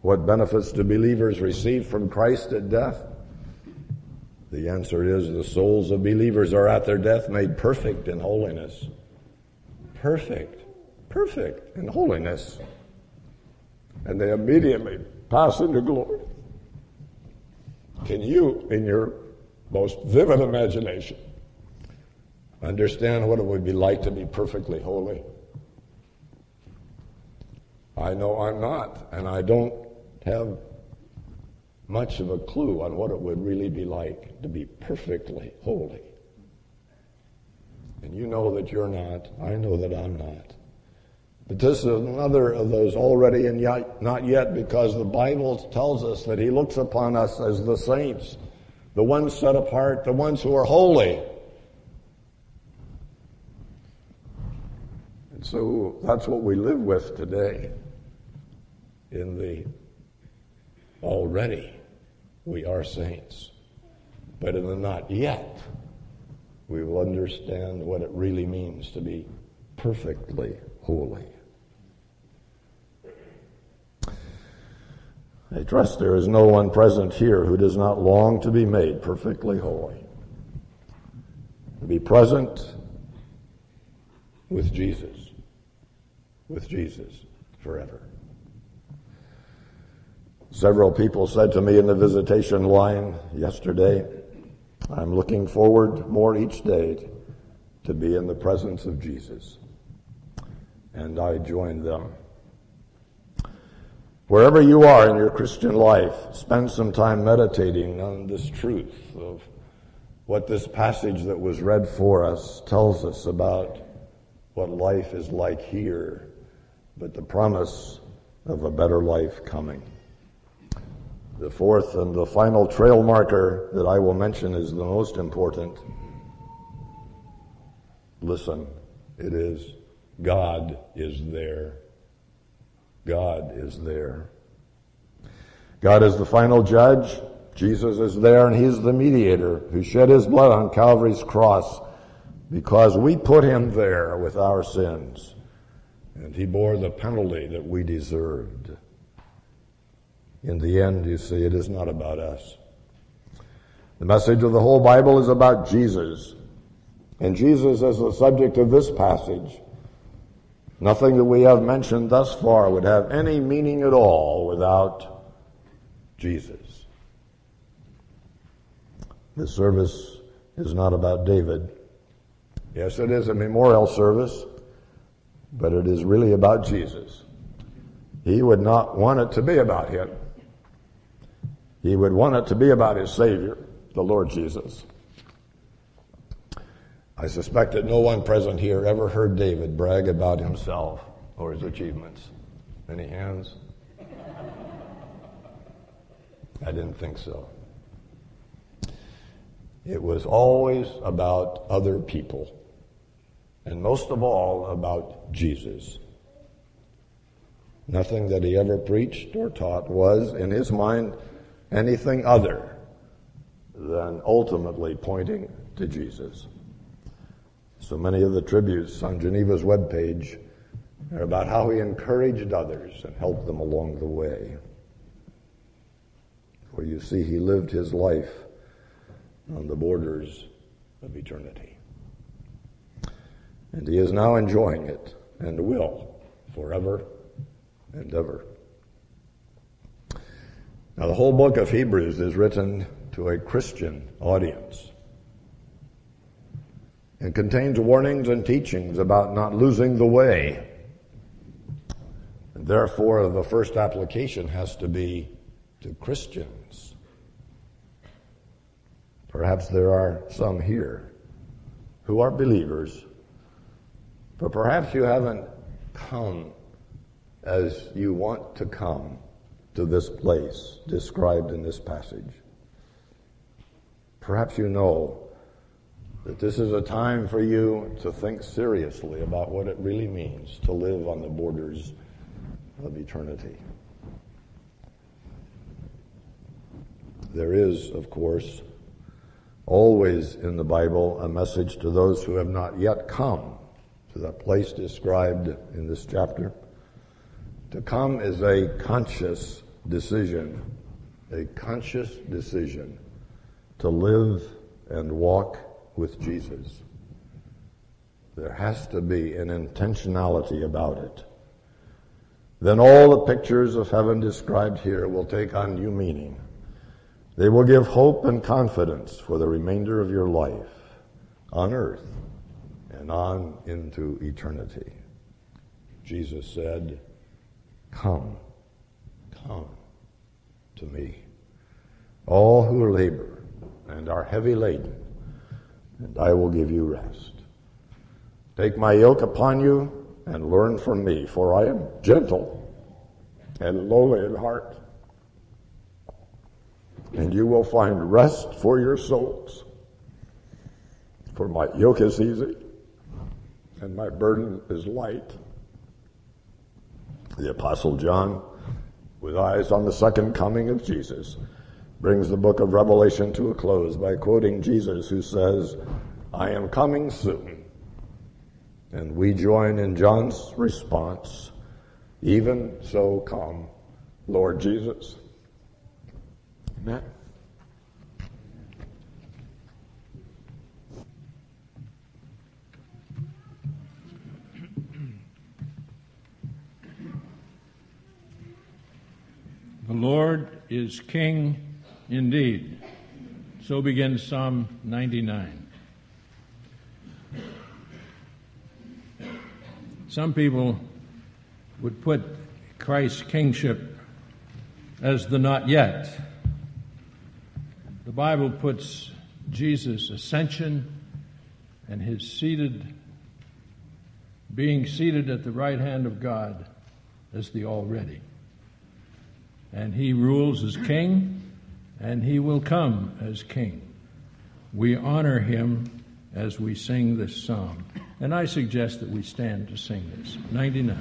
what benefits do believers receive from Christ at death? The answer is the souls of believers are at their death made perfect in holiness. Perfect. Perfect in holiness. And they immediately pass into glory. Can you, in your most vivid imagination, understand what it would be like to be perfectly holy. I know I'm not, and I don't have much of a clue on what it would really be like to be perfectly holy. And you know that you're not. I know that I'm not. But this is another of those already and yet not yet because the Bible tells us that He looks upon us as the saints, the ones set apart, the ones who are holy. So that's what we live with today in the already we are saints. But in the not yet, we will understand what it really means to be perfectly holy. I trust there is no one present here who does not long to be made perfectly holy. To be present with Jesus with Jesus forever. Several people said to me in the visitation line yesterday, I'm looking forward more each day to be in the presence of Jesus. And I joined them. Wherever you are in your Christian life, spend some time meditating on this truth of what this passage that was read for us tells us about what life is like here but the promise of a better life coming. The fourth and the final trail marker that I will mention is the most important. Listen, it is God is there. God is there. God is the final judge. Jesus is there and he's the mediator who shed his blood on Calvary's cross because we put him there with our sins. And he bore the penalty that we deserved. In the end, you see, it is not about us. The message of the whole Bible is about Jesus. And Jesus is the subject of this passage. Nothing that we have mentioned thus far would have any meaning at all without Jesus. This service is not about David. Yes, it is a memorial service, but it is really about Jesus. He would not want it to be about him. He would want it to be about his Savior, the Lord Jesus. I suspect that no one present here ever heard David brag about himself or his achievements. Any hands? I didn't think so. It was always about other people, and most of all about Jesus. Nothing that he ever preached or taught was, in his mind, anything other than ultimately pointing to Jesus. So many of the tributes on Geneva's webpage are about how he encouraged others and helped them along the way. For you see, he lived his life on the borders of eternity. And he is now enjoying it and will forever and ever. Now, the whole book of Hebrews is written to a Christian audience and contains warnings and teachings about not losing the way. And therefore, the first application has to be to Christians. Perhaps there are some here who are believers, but perhaps you haven't come as you want to come to this place described in this passage. Perhaps you know that this is a time for you to think seriously about what it really means to live on the borders of eternity. There is, of course, always in the Bible a message to those who have not yet come to the place described in this chapter. To come is a conscious decision, a conscious decision to live and walk with Jesus. There has to be an intentionality about it. Then all the pictures of heaven described here will take on new meaning. They will give hope and confidence for the remainder of your life on earth and on into eternity. Jesus said, Come, come to me, all who labor and are heavy laden and I will give you rest. Take my yoke upon you and learn from me, for I am gentle and lowly in heart, and you will find rest for your souls. For my yoke is easy and my burden is light. The Apostle John, with eyes on the second coming of Jesus, brings the book of Revelation to a close by quoting Jesus, who says, I am coming soon. And we join in John's response, even so come, Lord Jesus. Amen. The Lord is King Indeed. So begins Psalm 99. Some people would put Christ's kingship as the not yet. The Bible puts Jesus' ascension and his seated, being seated at the right hand of God as the already. And he rules as king and he will come as king. We honor him as we sing this psalm. And I suggest that we stand to sing this. 99.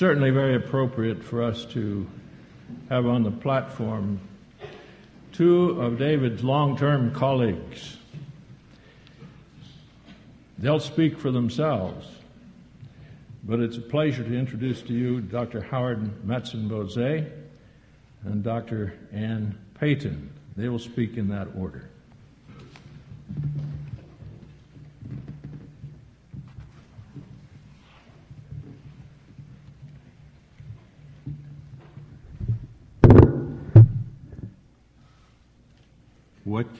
Certainly very appropriate for us to have on the platform two of David's long term colleagues. They'll speak for themselves, but it's a pleasure to introduce to you Dr. Howard Matson-Bozay and Dr. Ann Payton. They will speak in that order.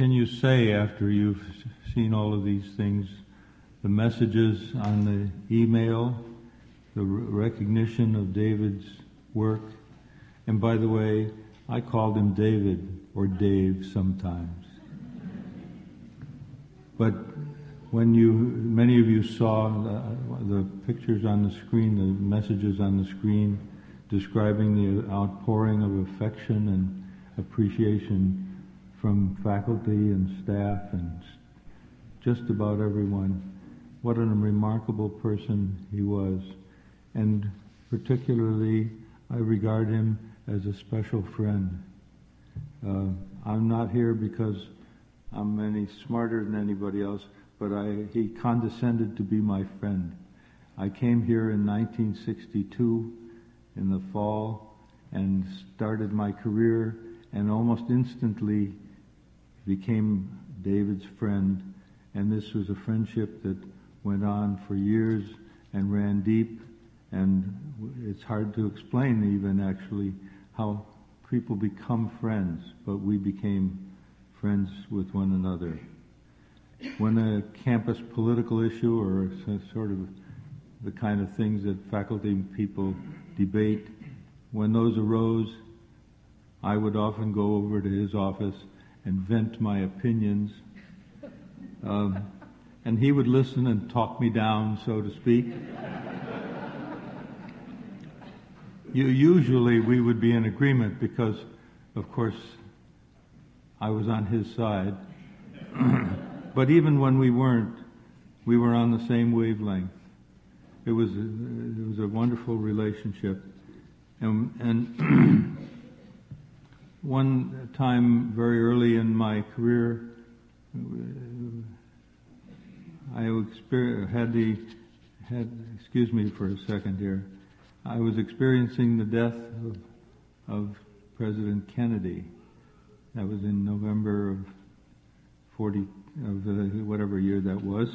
Can you say after you've seen all of these things? The messages on the email, the recognition of David's work. And by the way, I called him David or Dave sometimes. But when you, many of you saw the, the pictures on the screen, the messages on the screen describing the outpouring of affection and appreciation from faculty and staff and just about everyone. What a remarkable person he was. And particularly, I regard him as a special friend. Uh, I'm not here because I'm any smarter than anybody else, but I, he condescended to be my friend. I came here in 1962 in the fall and started my career and almost instantly became David's friend. And this was a friendship that went on for years and ran deep. And it's hard to explain even actually how people become friends, but we became friends with one another. When a campus political issue or sort of the kind of things that faculty people debate, when those arose, I would often go over to his office and vent my opinions. Um, and he would listen and talk me down, so to speak. you, usually we would be in agreement because, of course, I was on his side. but even when we weren't, we were on the same wavelength. It was a, it was a wonderful relationship, and, and one time very early in my career, I had the had excuse me for a second here. I was experiencing the death of, of President Kennedy. That was in November of 40 of whatever year that was.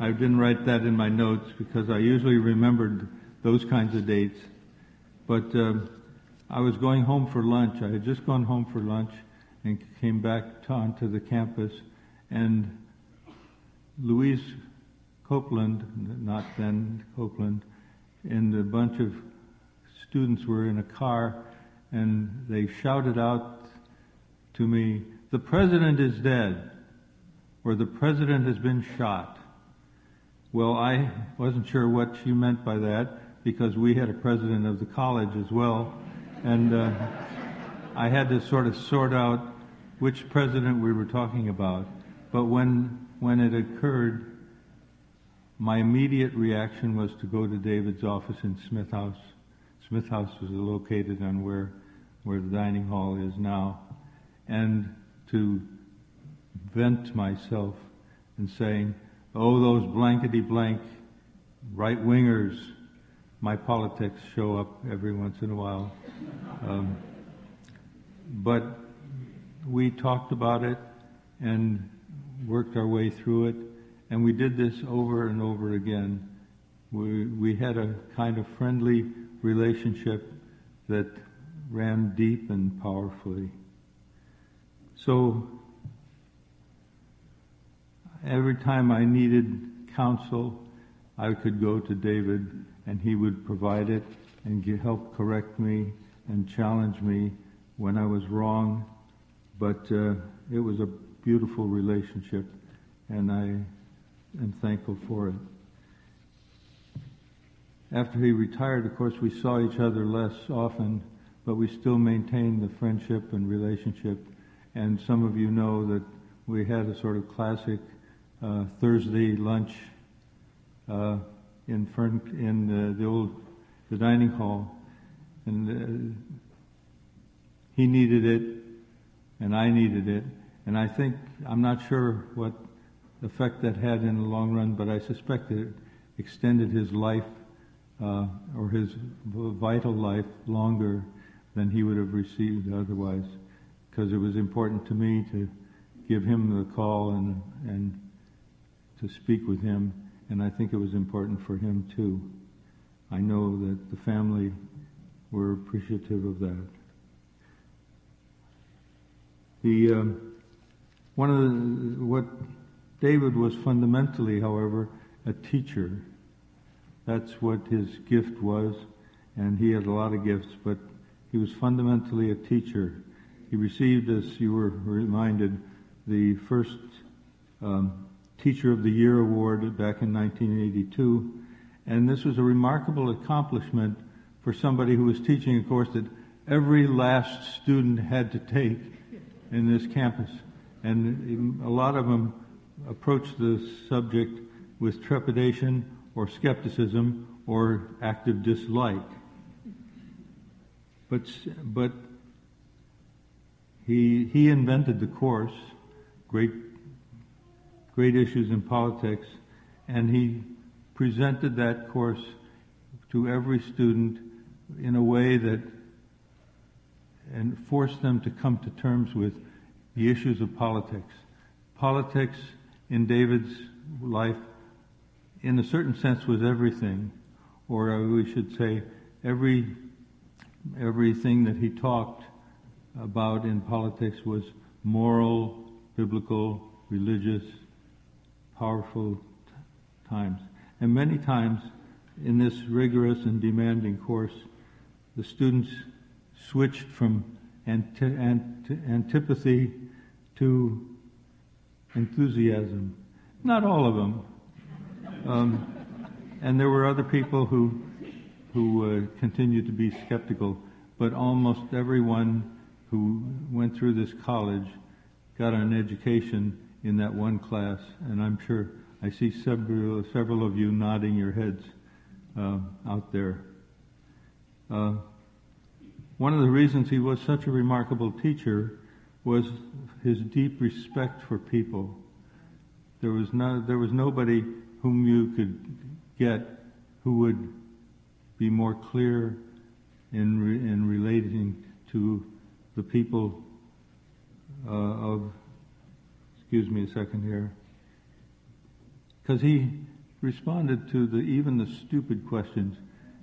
I didn't write that in my notes because I usually remembered those kinds of dates. But uh, I was going home for lunch. I had just gone home for lunch and came back onto the campus, and Louise Copeland, not then Copeland, and a bunch of students were in a car, and they shouted out to me, "The president is dead," or "The president has been shot." Well, I wasn't sure what she meant by that because we had a president of the college as well, and uh, I had to sort of sort out which president we were talking about. But when when it occurred, my immediate reaction was to go to David's office in Smith House. Smith House was located on where where the dining hall is now, and to vent myself and saying, Oh, those blankety blank right wingers. My politics show up every once in a while. Um, but we talked about it and worked our way through it, and we did this over and over again. We, we had a kind of friendly relationship that ran deep and powerfully. So every time I needed counsel, I could go to David and he would provide it and help correct me and challenge me when I was wrong. But uh, it was a beautiful relationship and I am thankful for it. After he retired, of course, we saw each other less often, but we still maintained the friendship and relationship. And some of you know that we had a sort of classic uh, Thursday lunch uh, in Fern, in the, the, old the dining hall, and uh, he needed it, and I needed it, and I think I'm not sure what effect that had in the long run, but I suspect it extended his life uh, or his vital life longer than he would have received otherwise, because it was important to me to give him the call and and to speak with him, and I think it was important for him too. I know that the family were appreciative of that. The um, one of the, what David was fundamentally, however, a teacher. That's what his gift was, and he had a lot of gifts, but he was fundamentally a teacher. He received, as you were reminded, the first um, Teacher of the Year award back in 1982. And this was a remarkable accomplishment for somebody who was teaching a course that every last student had to take in this campus. And a lot of them approached the subject with trepidation or skepticism or active dislike. But, but he, he invented the course, great great issues in politics, and he presented that course to every student in a way that and forced them to come to terms with the issues of politics. Politics in David's life, in a certain sense, was everything, or we should say, every everything that he talked about in politics was moral, biblical, religious, powerful times. And many times in this rigorous and demanding course, the students switched from anti- anti- antipathy to enthusiasm. Not all of them. Um, and there were other people who, who uh, continued to be skeptical, but almost everyone who went through this college got an education in that one class, and I'm sure I see several, several of you nodding your heads uh, out there. Uh, one of the reasons he was such a remarkable teacher was his deep respect for people. There was no, there was nobody whom you could get who would be more clear in re, in relating to the people uh, of. Excuse me a second here. Because he responded to the even the stupid questions.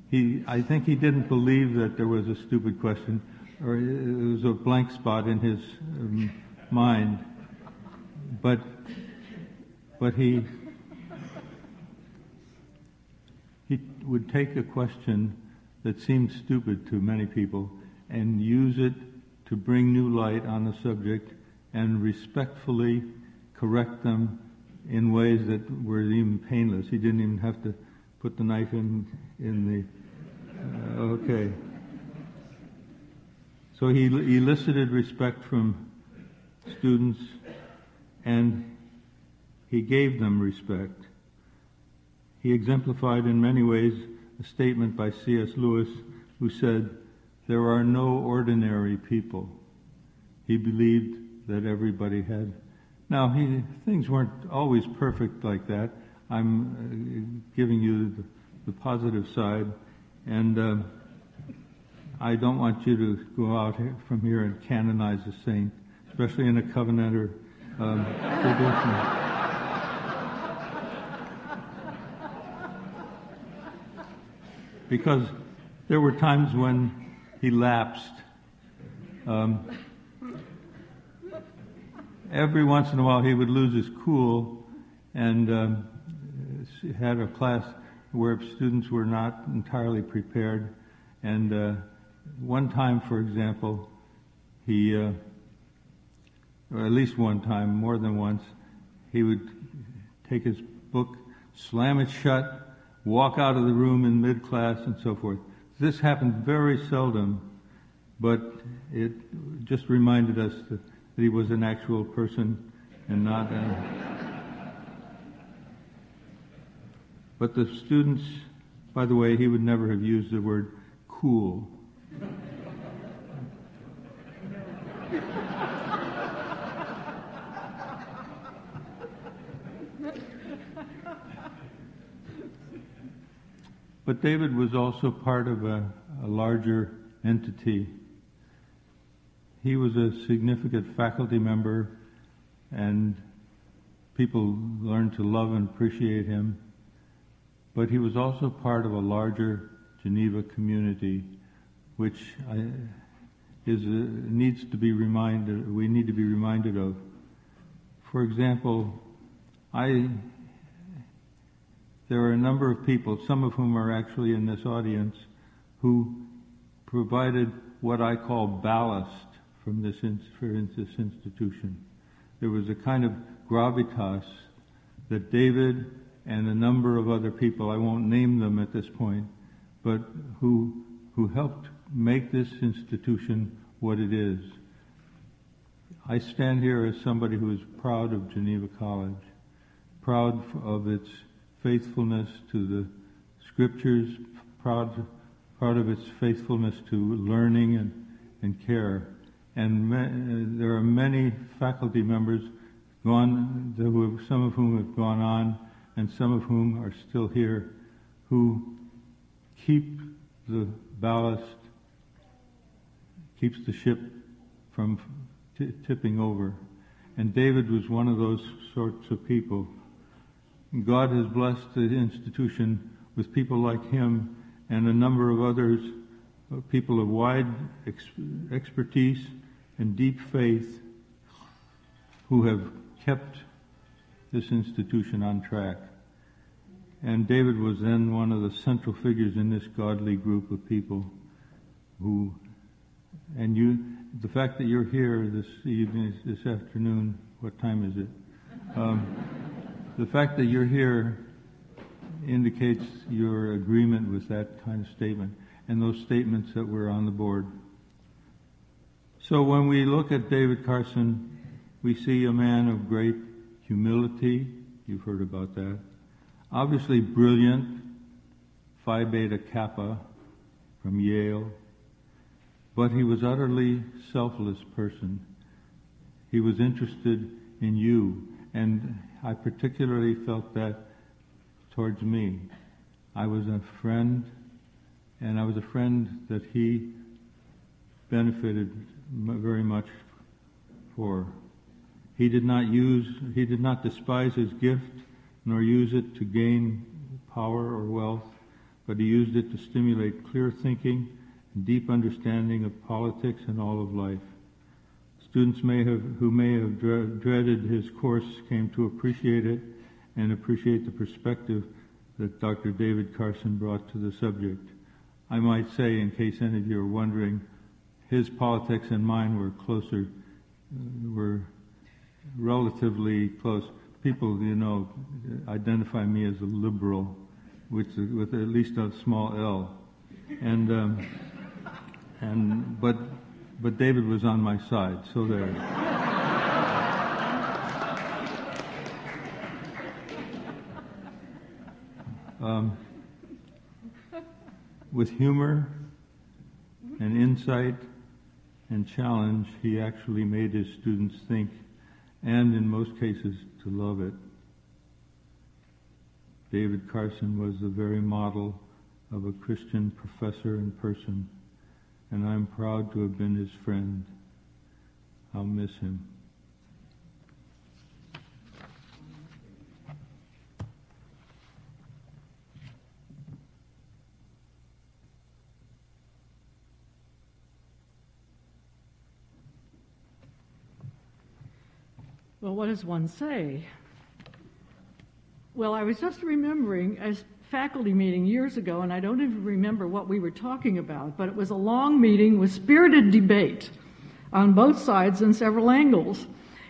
He, I think he didn't believe that there was a stupid question, or it was a blank spot in his um, mind. But, but he, he would take a question that seemed stupid to many people and use it to bring new light on the subject and respectfully correct them in ways that were even painless. He didn't even have to put the knife in in the. Uh, okay. So he elicited respect from students, and he gave them respect. He exemplified in many ways a statement by C.S. Lewis, who said, "There are no ordinary people." He believed that everybody had now, he, things weren't always perfect like that. I'm uh, giving you the, the, positive side, and uh, I don't want you to go out here, from here and canonize a saint, especially in a covenanter um, tradition. Because there were times when he lapsed. Um, every once in a while he would lose his cool and um, had a class where students were not entirely prepared. And uh, one time, for example, he, uh, or at least one time, more than once, he would take his book, slam it shut, walk out of the room in mid class, and so forth. This happened very seldom, but it just reminded us that that he was an actual person and not a. But the students, by the way, he would never have used the word cool. But David was also part of a, a larger entity he was a significant faculty member, and people learned to love and appreciate him. But he was also part of a larger Geneva community, which is a, needs to be reminded. We need to be reminded of. For example, I there are a number of people, some of whom are actually in this audience, who provided what I call ballast from this, this institution. There was a kind of gravitas that David and a number of other people, I won't name them at this point, but who, who helped make this institution what it is. I stand here as somebody who is proud of Geneva College, proud of its faithfulness to the scriptures, proud, proud of its faithfulness to learning and, and care and ma- there are many faculty members gone, who have, some of whom have gone on, and some of whom are still here, who keep the ballast, keeps the ship from t- tipping over. And David was one of those sorts of people. God has blessed the institution with people like him and a number of others, uh, people of wide ex- expertise and deep faith who have kept this institution on track. And David was then one of the central figures in this godly group of people who And you, the fact that you're here this evening, this afternoon, what time is it? Um, the fact that you're here indicates your agreement with that kind of statement and those statements that were on the board. So when we look at David Carson, we see a man of great humility. You've heard about that. Obviously brilliant, Phi Beta Kappa from Yale. But he was utterly selfless person. He was interested in you. And I particularly felt that towards me. I was a friend, and I was a friend that he benefited very much for. He did not use, he did not despise his gift, nor use it to gain power or wealth, but he used it to stimulate clear thinking and deep understanding of politics and all of life. Students may have, who may have dreaded his course came to appreciate it and appreciate the perspective that Dr. David Carson brought to the subject. I might say, in case any of you are wondering, his politics and mine were closer, were relatively close. People, you know, identify me as a liberal, which with at least a small L, and um, and but but David was on my side, so there. Um, with humor and insight and challenge, he actually made his students think and, in most cases, to love it. David Carson was the very model of a Christian professor and person, and I'm proud to have been his friend. I'll miss him. Well, what does one say? Well, I was just remembering a faculty meeting years ago, and I don't even remember what we were talking about, but it was a long meeting with spirited debate on both sides and several angles.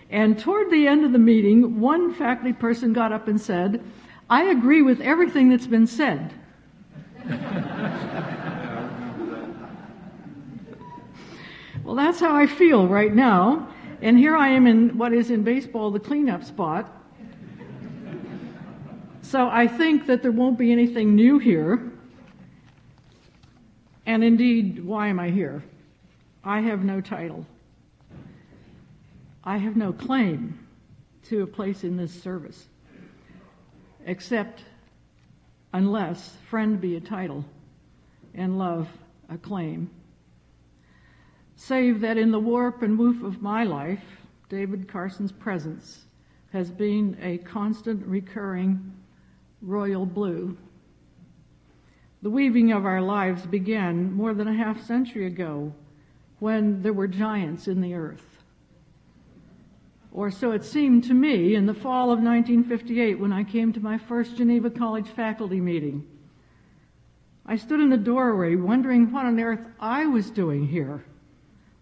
And toward the end of the meeting, one faculty person got up and said, I agree with everything that's been said. well, that's how I feel right now. And here I am in what is in baseball the cleanup spot. So I think that there won't be anything new here. And indeed, why am I here? I have no title. I have no claim to a place in this service, except unless friend be a title and love a claim save that in the warp and woof of my life, David Carson's presence has been a constant recurring royal blue. The weaving of our lives began more than a half century ago when there were giants in the earth. Or so it seemed to me in the fall of 1958 when I came to my first Geneva College faculty meeting. I stood in the doorway wondering what on earth I was doing here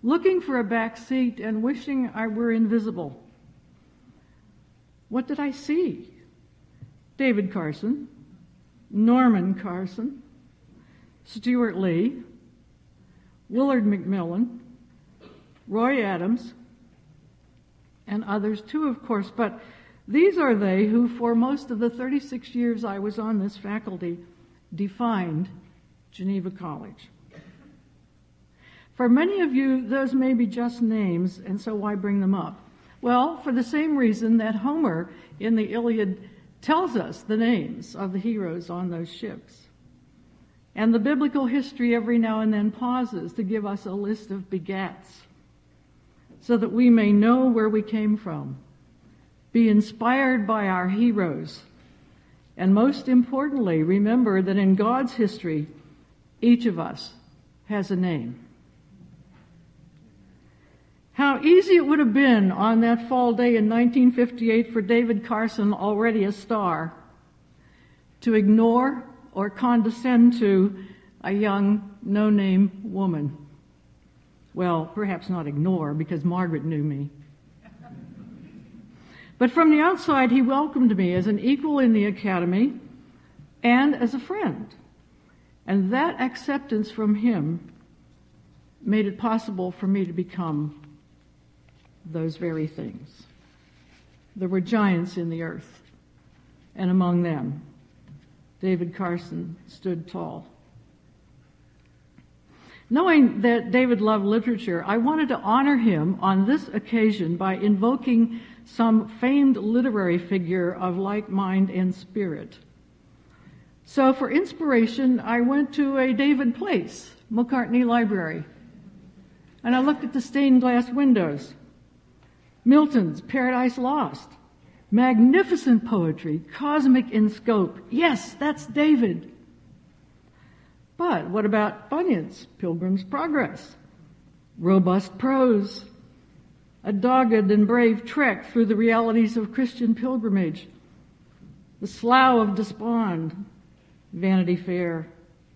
looking for a back seat and wishing I were invisible. What did I see? David Carson, Norman Carson, Stuart Lee, Willard McMillan, Roy Adams, and others too, of course, but these are they who, for most of the 36 years I was on this faculty, defined Geneva College. For many of you, those may be just names, and so why bring them up? Well, for the same reason that Homer in the Iliad tells us the names of the heroes on those ships. And the biblical history every now and then pauses to give us a list of begats so that we may know where we came from, be inspired by our heroes, and most importantly, remember that in God's history, each of us has a name. How easy it would have been on that fall day in 1958 for David Carson, already a star, to ignore or condescend to a young, no name woman. Well, perhaps not ignore, because Margaret knew me. But from the outside, he welcomed me as an equal in the academy and as a friend. And that acceptance from him made it possible for me to become those very things. There were giants in the earth, and among them, David Carson stood tall. Knowing that David loved literature, I wanted to honor him on this occasion by invoking some famed literary figure of like mind and spirit. So, for inspiration, I went to a David Place, McCartney Library, and I looked at the stained glass windows. Milton's Paradise Lost. Magnificent poetry, cosmic in scope. Yes, that's David. But what about Bunyan's Pilgrim's Progress? Robust prose, a dogged and brave trek through the realities of Christian pilgrimage, the Slough of Despond, Vanity Fair,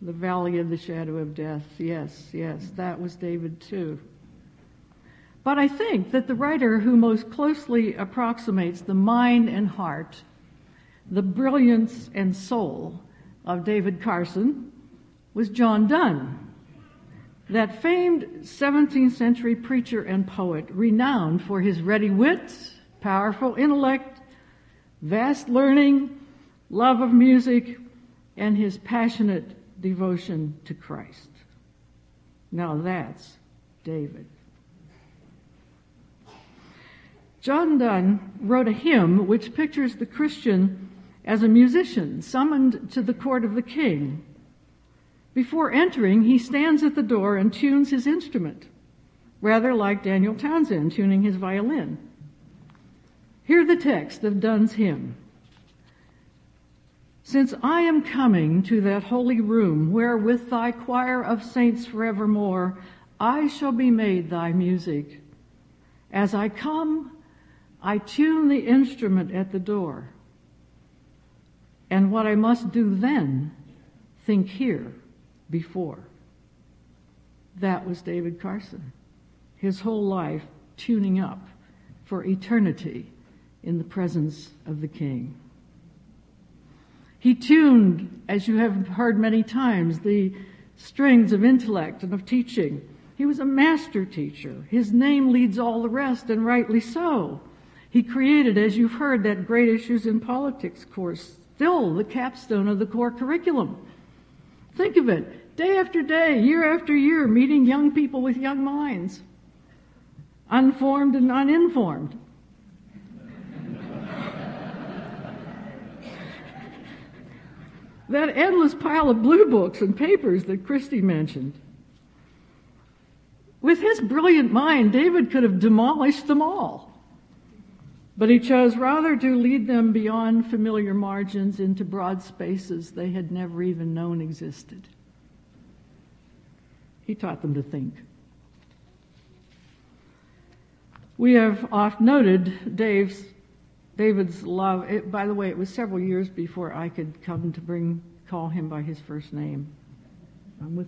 the Valley of the Shadow of Death. Yes, yes, that was David too. But I think that the writer who most closely approximates the mind and heart, the brilliance and soul of David Carson was John Donne, that famed 17th century preacher and poet, renowned for his ready wit, powerful intellect, vast learning, love of music, and his passionate devotion to Christ. Now that's David. John Donne wrote a hymn which pictures the Christian as a musician summoned to the court of the king. Before entering, he stands at the door and tunes his instrument, rather like Daniel Townsend tuning his violin. Hear the text of Donne's hymn. Since I am coming to that holy room where with thy choir of saints forevermore I shall be made thy music, as I come, I tune the instrument at the door. And what I must do then, think here before. That was David Carson. His whole life tuning up for eternity in the presence of the King. He tuned, as you have heard many times, the strings of intellect and of teaching. He was a master teacher. His name leads all the rest, and rightly so. He created, as you've heard, that Great Issues in Politics course, still the capstone of the core curriculum. Think of it, day after day, year after year, meeting young people with young minds, unformed and uninformed. that endless pile of blue books and papers that Christy mentioned. With his brilliant mind, David could have demolished them all. But he chose rather to lead them beyond familiar margins into broad spaces they had never even known existed. He taught them to think. We have oft noted Dave's, David's love. It, by the way, it was several years before I could come to bring call him by his first name. I'm with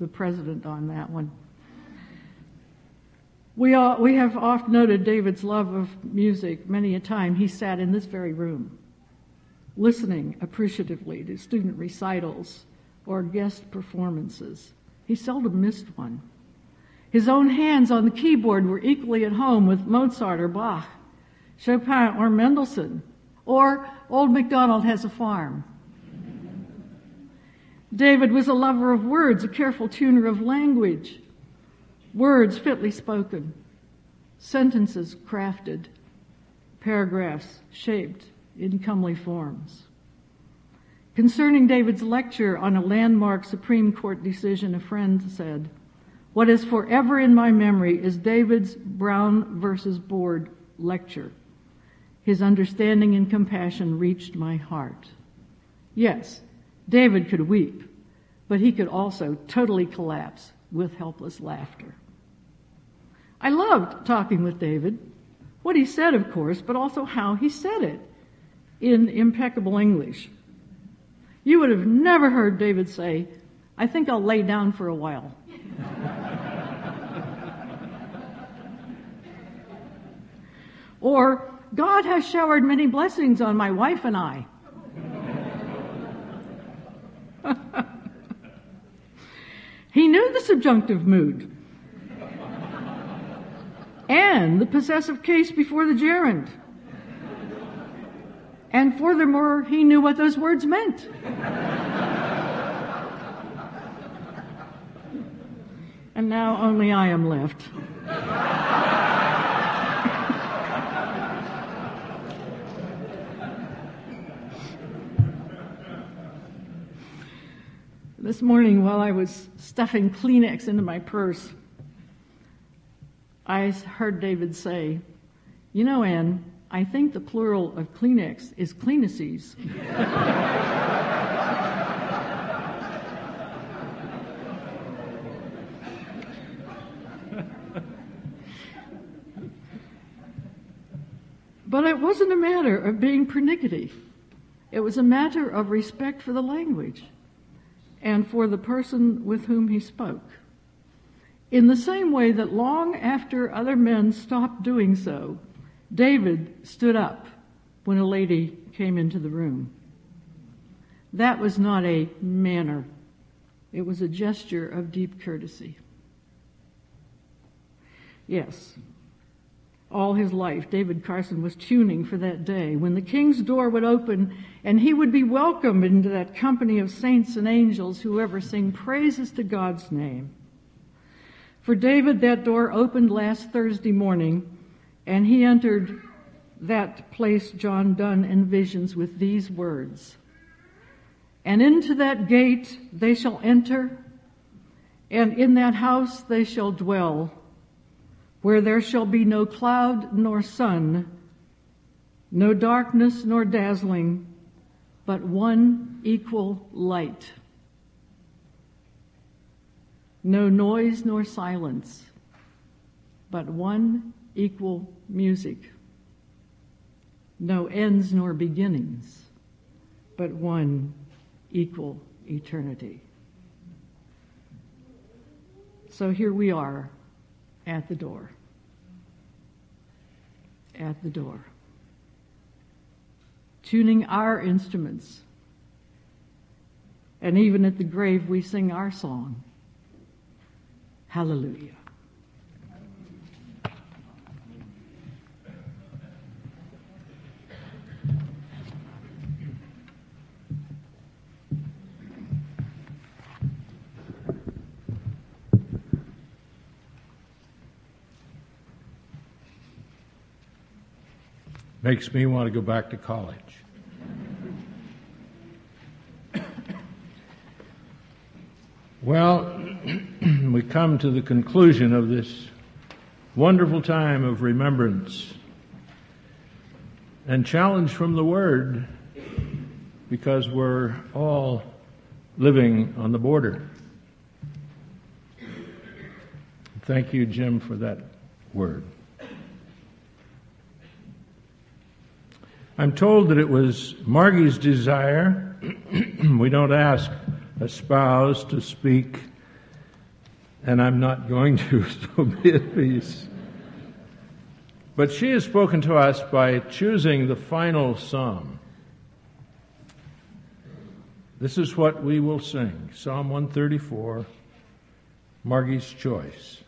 the president on that one. We, all, we have oft noted David's love of music many a time. He sat in this very room, listening appreciatively to student recitals or guest performances. He seldom missed one. His own hands on the keyboard were equally at home with Mozart or Bach, Chopin or Mendelssohn, or Old MacDonald Has a Farm. David was a lover of words, a careful tuner of language words fitly spoken, sentences crafted, paragraphs shaped in comely forms. Concerning David's lecture on a landmark Supreme Court decision, a friend said, What is forever in my memory is David's Brown versus Board lecture. His understanding and compassion reached my heart. Yes, David could weep, but he could also totally collapse with helpless laughter. I loved talking with David, what he said, of course, but also how he said it in impeccable English. You would have never heard David say, I think I'll lay down for a while. or, God has showered many blessings on my wife and I. he knew the subjunctive mood and the possessive case before the gerund. And furthermore, he knew what those words meant. and now only I am left. This morning, while I was stuffing Kleenex into my purse, I heard David say, You know, Anne, I think the plural of Kleenex is Kleeneces. but it wasn't a matter of being pernickety. It was a matter of respect for the language and for the person with whom he spoke. In the same way that long after other men stopped doing so, David stood up when a lady came into the room. That was not a manner, it was a gesture of deep courtesy. Yes, all his life, David Carson was tuning for that day when the king's door would open and he would be welcomed into that company of saints and angels who ever sing praises to God's name. For David, that door opened last Thursday morning and he entered that place John Donne envisions with these words And into that gate they shall enter, and in that house they shall dwell where there shall be no cloud nor sun, no darkness nor dazzling, but one equal light. No noise nor silence, but one equal music. No ends nor beginnings, but one equal eternity. So here we are at the door. At the door. Tuning our instruments. And even at the grave, we sing our song. Hallelujah. Makes me want to go back to college. Well, we come to the conclusion of this wonderful time of remembrance and challenge from the Word because we're all living on the border. Thank you, Jim, for that word. I'm told that it was Margie's desire, we don't ask a spouse to speak, and I'm not going to, so be at peace. But she has spoken to us by choosing the final psalm. This is what we will sing Psalm 134, Margie's choice.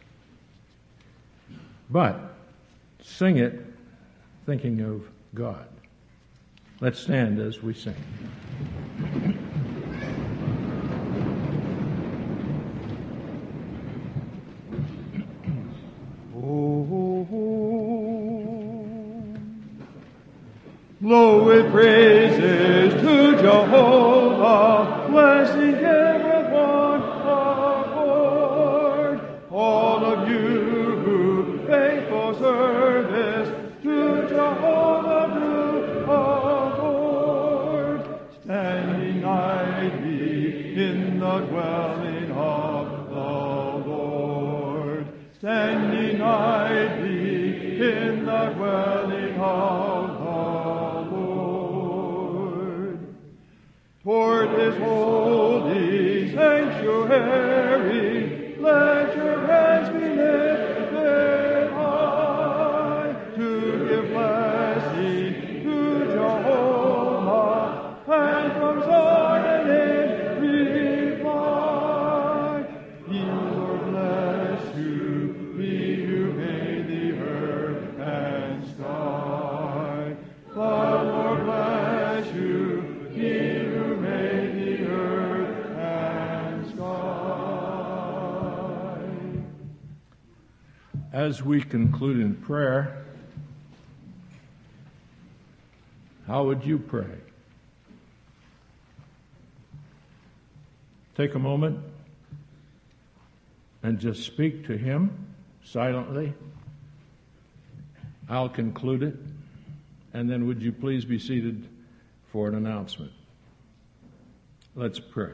But sing it thinking of God. Let's stand as we sing. Oh, Blow with praises to Jehovah, blessing everyone aboard. All of you who faithful service to Jehovah the dwelling of the Lord. Standing nightly in the dwelling of the Lord. Toward his holy sanctuary, as we conclude in prayer, how would you pray? Take a moment and just speak to Him silently. I'll conclude it, and then would you please be seated for an announcement? Let's pray.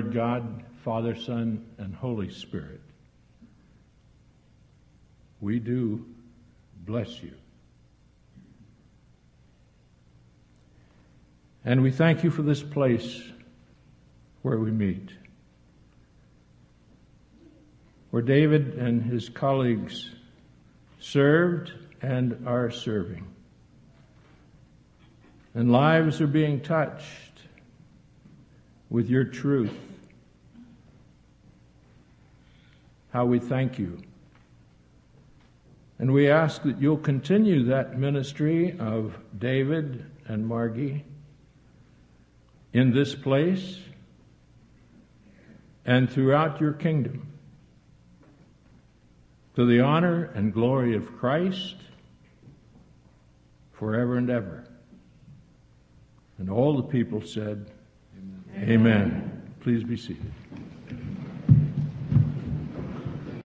Lord God, Father, Son, and Holy Spirit, we do bless you. And we thank you for this place where we meet, where David and his colleagues served and are serving. And lives are being touched with your truth. How we thank you. And we ask that you'll continue that ministry of David and Margie in this place and throughout your kingdom to the honor and glory of Christ forever and ever. And all the people said, Amen. Amen. Please be seated.